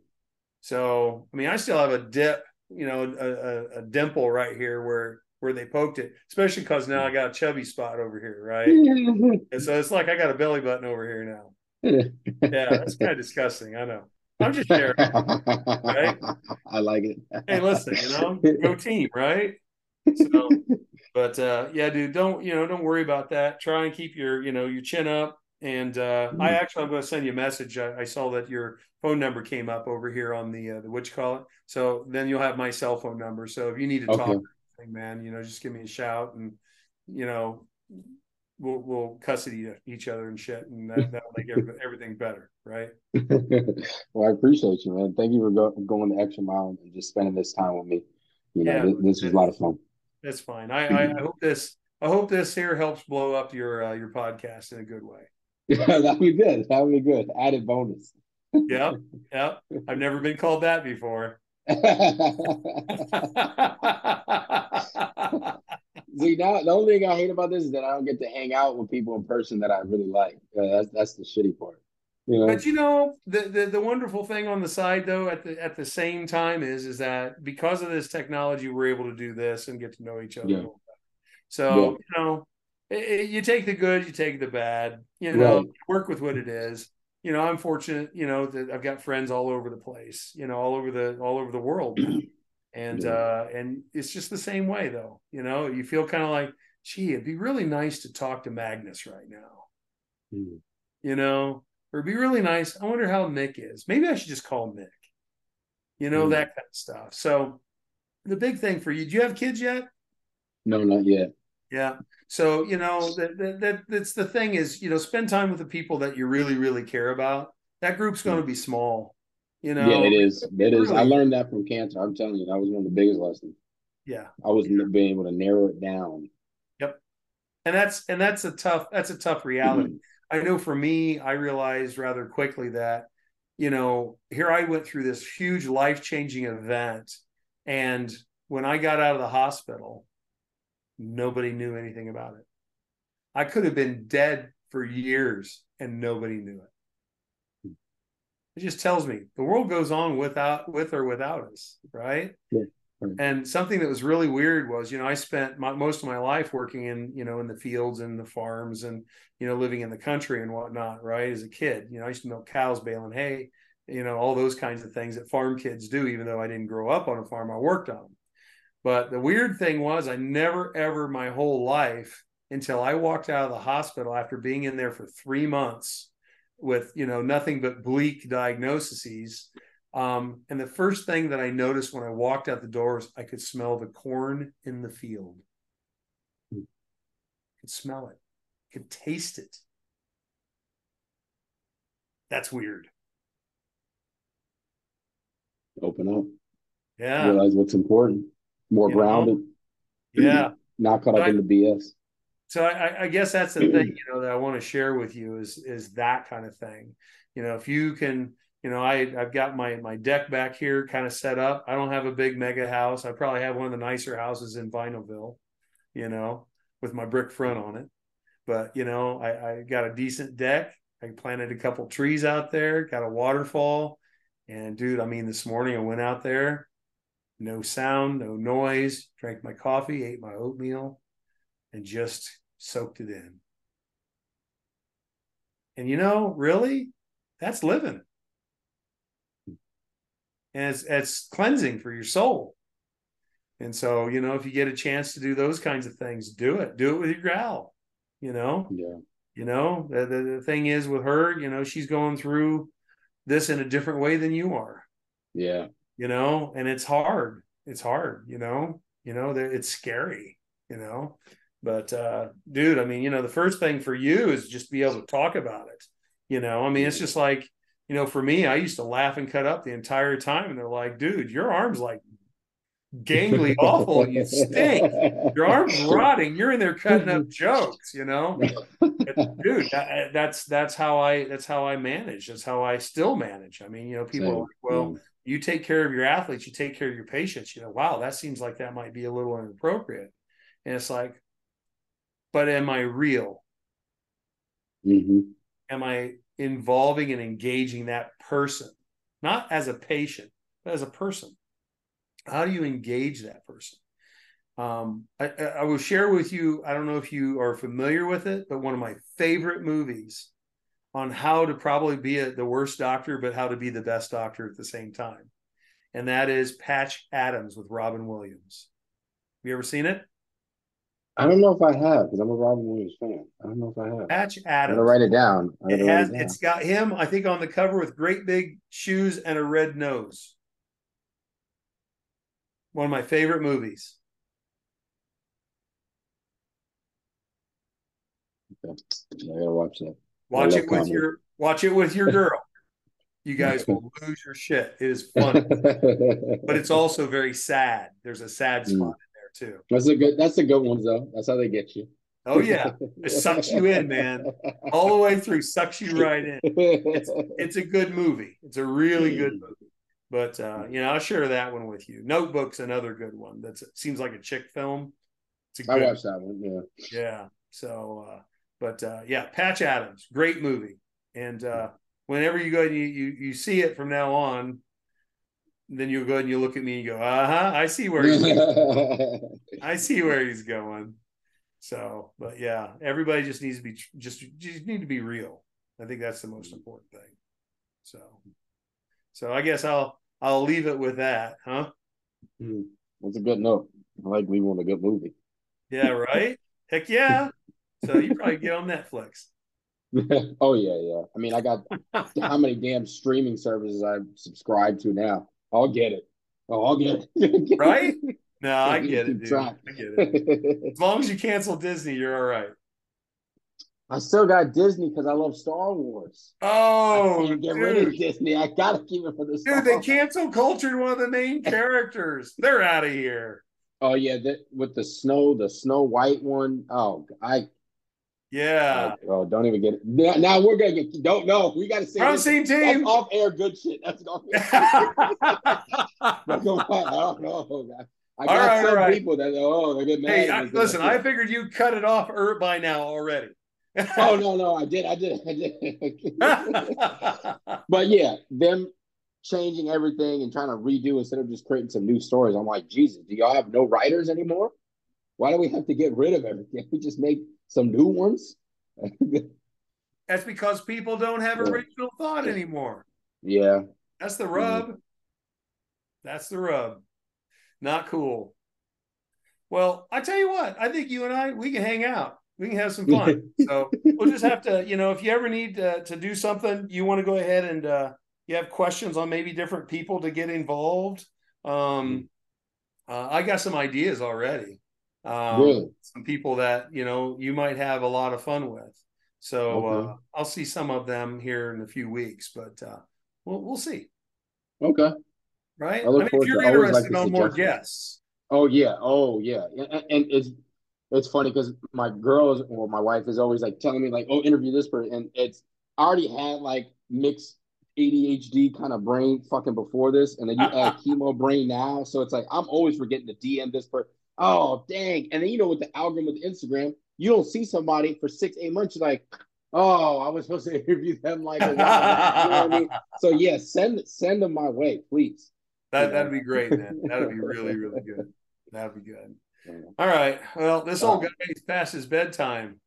So, I mean, I still have a dip, you know, a, a, a dimple right here where where they poked it, especially because now I got a chubby spot over here, right? and so it's like I got a belly button over here now. yeah, that's kind of disgusting. I know. I'm just sharing, right? I like it. hey, listen, you know, go team, right? So, but uh, yeah, dude, don't you know? Don't worry about that. Try and keep your you know your chin up. And uh, I mm. actually, I'm going to send you a message. I, I, saw that your phone number came up over here on the uh, the what you call it. So then you'll have my cell phone number. So if you need to okay. talk man. You know, just give me a shout and, you know, we'll, we'll custody each other and shit. And that, that'll make everything better. Right. well, I appreciate you, man. Thank you for go, going the extra mile and just spending this time with me. You know, yeah, this, this was a lot of fun. That's fine. I, I, I hope this, I hope this here helps blow up your, uh, your podcast in a good way. Yeah, that'd be good. That would be good. Added bonus. yep. Yep. I've never been called that before. See, now the only thing I hate about this is that I don't get to hang out with people in person that I really like. Uh, that's that's the shitty part. You know? But you know, the, the the wonderful thing on the side though, at the at the same time is is that because of this technology, we're able to do this and get to know each other. Yeah. So yeah. you know, it, it, you take the good, you take the bad. You know, right. work with what it is you know, I'm fortunate, you know, that I've got friends all over the place, you know, all over the all over the world. And yeah. uh and it's just the same way though. You know, you feel kind of like, gee, it'd be really nice to talk to Magnus right now. Mm. You know, or it'd be really nice. I wonder how Mick is. Maybe I should just call Mick. You know, mm. that kind of stuff. So the big thing for you, do you have kids yet? No, not yet. Yeah. So, you know, that, that, that that's the thing is, you know, spend time with the people that you really, really care about. That group's going to be small. You know, yeah, it is. It is. really. I learned that from cancer. I'm telling you, that was one of the biggest lessons. Yeah. I was yeah. being able to narrow it down. Yep. And that's and that's a tough that's a tough reality. Mm-hmm. I know for me, I realized rather quickly that, you know, here I went through this huge life changing event. And when I got out of the hospital, nobody knew anything about it. I could have been dead for years and nobody knew it. It just tells me the world goes on without with or without us, right? Yeah. And something that was really weird was, you know, I spent my, most of my life working in, you know, in the fields and the farms and, you know, living in the country and whatnot, right? As a kid, you know, I used to milk cows, baling hay, you know, all those kinds of things that farm kids do, even though I didn't grow up on a farm, I worked on them. But the weird thing was, I never ever my whole life until I walked out of the hospital after being in there for three months with, you know, nothing but bleak diagnoses um, and the first thing that I noticed when I walked out the doors, I could smell the corn in the field. I could smell it, I could taste it. That's weird. Open up. Yeah. Realize what's important. More You grounded. Yeah. Not caught up I- in the BS. So I, I guess that's the thing, you know, that I want to share with you is is that kind of thing. You know, if you can, you know, I I've got my my deck back here kind of set up. I don't have a big mega house. I probably have one of the nicer houses in Vinoville, you know, with my brick front on it. But you know, I, I got a decent deck. I planted a couple trees out there, got a waterfall. And dude, I mean, this morning I went out there, no sound, no noise, drank my coffee, ate my oatmeal, and just soaked it in. And you know, really, that's living. And it's it's cleansing for your soul. And so, you know, if you get a chance to do those kinds of things, do it. Do it with your gal. You know, Yeah. you know, the, the, the thing is with her, you know, she's going through this in a different way than you are, Yeah. You know, and it's hard. It's hard, you know, you know, that it's scary, you know. But uh dude, I mean, you know, the first thing for you is just be able to talk about it. You know, I mean, it's just like, you know, for me, I used to laugh and cut up the entire time, and they're like, dude, your arm's like gangly awful, you stink. Your arm's rotting. You're in there cutting up jokes, you know. dude that, that's that's how i that's how i manage that's how i still manage i mean you know people are like well you take care of your athletes you take care of your patients you know wow that seems like that might be a little inappropriate. And it's like but am i real? Hmm am i involving and engaging that person? Not as a patient but as a person. How do you engage that person? Um, I I will share with you. I don't know if you are familiar with it, but one of my favorite movies on how to probably be a, the worst doctor, but how to be the best doctor at the same time, and that is Patch Adams with Robin Williams. Have you ever seen it? I don't know if I have because I'm a Robin Williams fan. I don't know if I have. Patch Adams. gotta write it down. It has. it down. It's got him. I think on the cover with great big shoes and a red nose. One of my favorite movies. Okay. I gotta watch that. Watch it with comedy. your watch it with your girl. You guys will lose your shit. It is funny, but it's also very sad. There's a sad spot Mm. in there too. that's a good. That's a good one though. That's how they get you. Oh yeah, it sucks you in, man, all the way through. Sucks you right in. It's it's a good movie. It's a really good movie. But uh, you know, I'll share that one with you. Notebook's another good one. That seems like a chick film. It's a I good I watched that one. Yeah. Yeah. So, uh, but uh, yeah, Patch Adams, great movie. And uh, whenever you go and you, you you see it from now on, then you'll go and you look at me and you go, uh huh, I see where he's I see where he's going. So, but yeah, everybody just needs to be just just need to be real. I think that's the most important thing. So, so I guess I'll I'll leave it with that, huh? Hmm. That's a good note. I like leaving with a good movie. Yeah, right. Heck yeah. So you probably get on Netflix. oh yeah, yeah. I mean, I got how many damn streaming services I subscribe to now. I'll get it. Oh, I'll get it. Right? No, I get it, dude. I get it. As long as you cancel Disney, you're all right. I still got Disney because I love Star Wars. Oh, I can't get rid of. Disney. I gotta keep it for the Star Dude, they cancel cultured one of the main characters. They're out of here. Oh yeah, that with the snow, the Snow White one. Oh, I Yeah. Like, oh, don't even get it. Now, now we're gonna get. Don't know. We got to say We're on the this. same team. off air good shit. That's off air. But go on, I don't know. I got right, some right. people that oh they get mad. hey, I, listen, I figured you cut it off er, by now already. oh no no I did I did I did. but yeah, them changing everything and trying to redo instead of just creating some new stories. I'm like, Jesus, do y'all have no writers anymore? Why do we have to get rid of everything? We just make some new ones. That's because people don't have original thought anymore. yeah, That's the Mm-hmm. rub. That's the rub. Not cool. Well, I tell you what, I think you and I we can hang out. We can have some fun. so we'll just have to, you know, if you ever need to, to do something, you want to go ahead and uh, you have questions on maybe different people to get involved. Um, uh, I got some ideas already. Um, Really? Some people that you know you might have a lot of fun with. So Okay. uh, I'll see some of them here in a few weeks, but uh, we'll we'll see. okay. Right? I look mean, if you're I always like interested on more guests, Oh yeah, oh yeah, and, and it's it's funny because my girls or my wife is always like telling me like, oh, interview this person, and it's I already had like mixed ADHD kind of brain fucking before this, and then you add chemo brain now, so it's like I'm always forgetting to DM this person. Oh dang! And then you know with the algorithm with Instagram, you don't see somebody for six eight months, you're like, oh, I was supposed to interview them like a while. You know what I mean? So yeah, send send them my way, please. that that'd be great, man. That'd be really really good. That'd be good. All right. Well, this old Uh, guy is past his bedtime.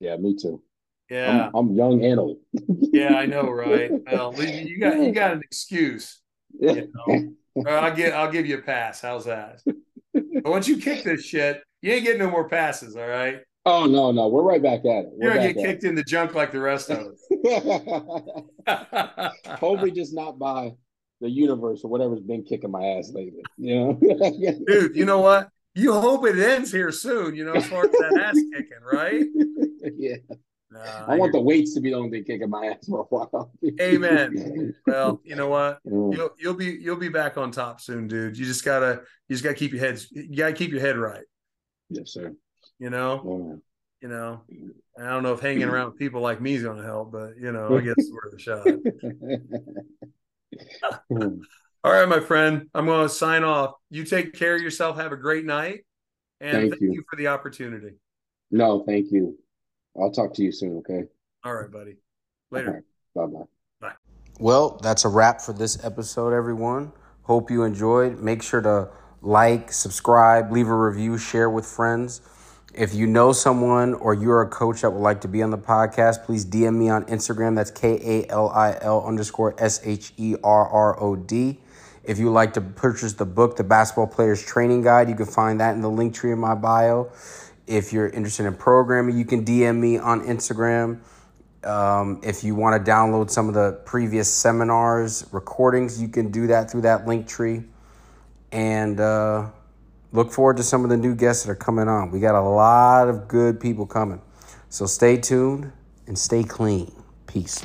yeah me too. Yeah. I'm, I'm young and old. Yeah, I know, right? Well, you got you got an excuse. You know? I'll give I'll give you a pass. How's that? But once you kick this shit, you ain't getting no more passes. All right, Oh no, no, we're right back at it. you're We're gonna get kicked in the junk like the rest of us. Hopefully, just not by the universe or whatever's been kicking my ass lately. You know, Dude, you know what? You hope it ends here soon. You know, as far as that ass kicking, right? yeah. I want the weights to be the only thing kicking my ass for a while. Amen. well, you know what? You'll you'll be you'll be back on top soon, dude. You just gotta you just gotta keep your heads you gotta keep your head right. Yes, sir. You know, Yeah. you know. I don't know if hanging around with people like me is gonna help, but you know, I guess it's worth a shot. All right, my friend. I'm gonna sign off. You take care of yourself. Have a great night. And Thank thank, you. you for the opportunity. no, thank you. I'll talk to you soon. Okay. All right, buddy. Later. Bye bye. Bye. Well, that's a wrap for this episode, everyone. Hope you enjoyed. Make sure to like, subscribe, leave a review, share with friends. If you know someone or you're a coach that would like to be on the podcast, please DM me on Instagram. That's K A L I L underscore S H E R R O D. If you would like to purchase the book, The Basketball Player's Training Guide, you can find that in the link tree in my bio. If you're interested in programming, you can DM me on Instagram. Um, if you want to download some of the previous seminars, recordings, you can do that through that link tree. And uh, look forward to some of the new guests that are coming on. We got a lot of good people coming. So stay tuned and stay clean. Peace.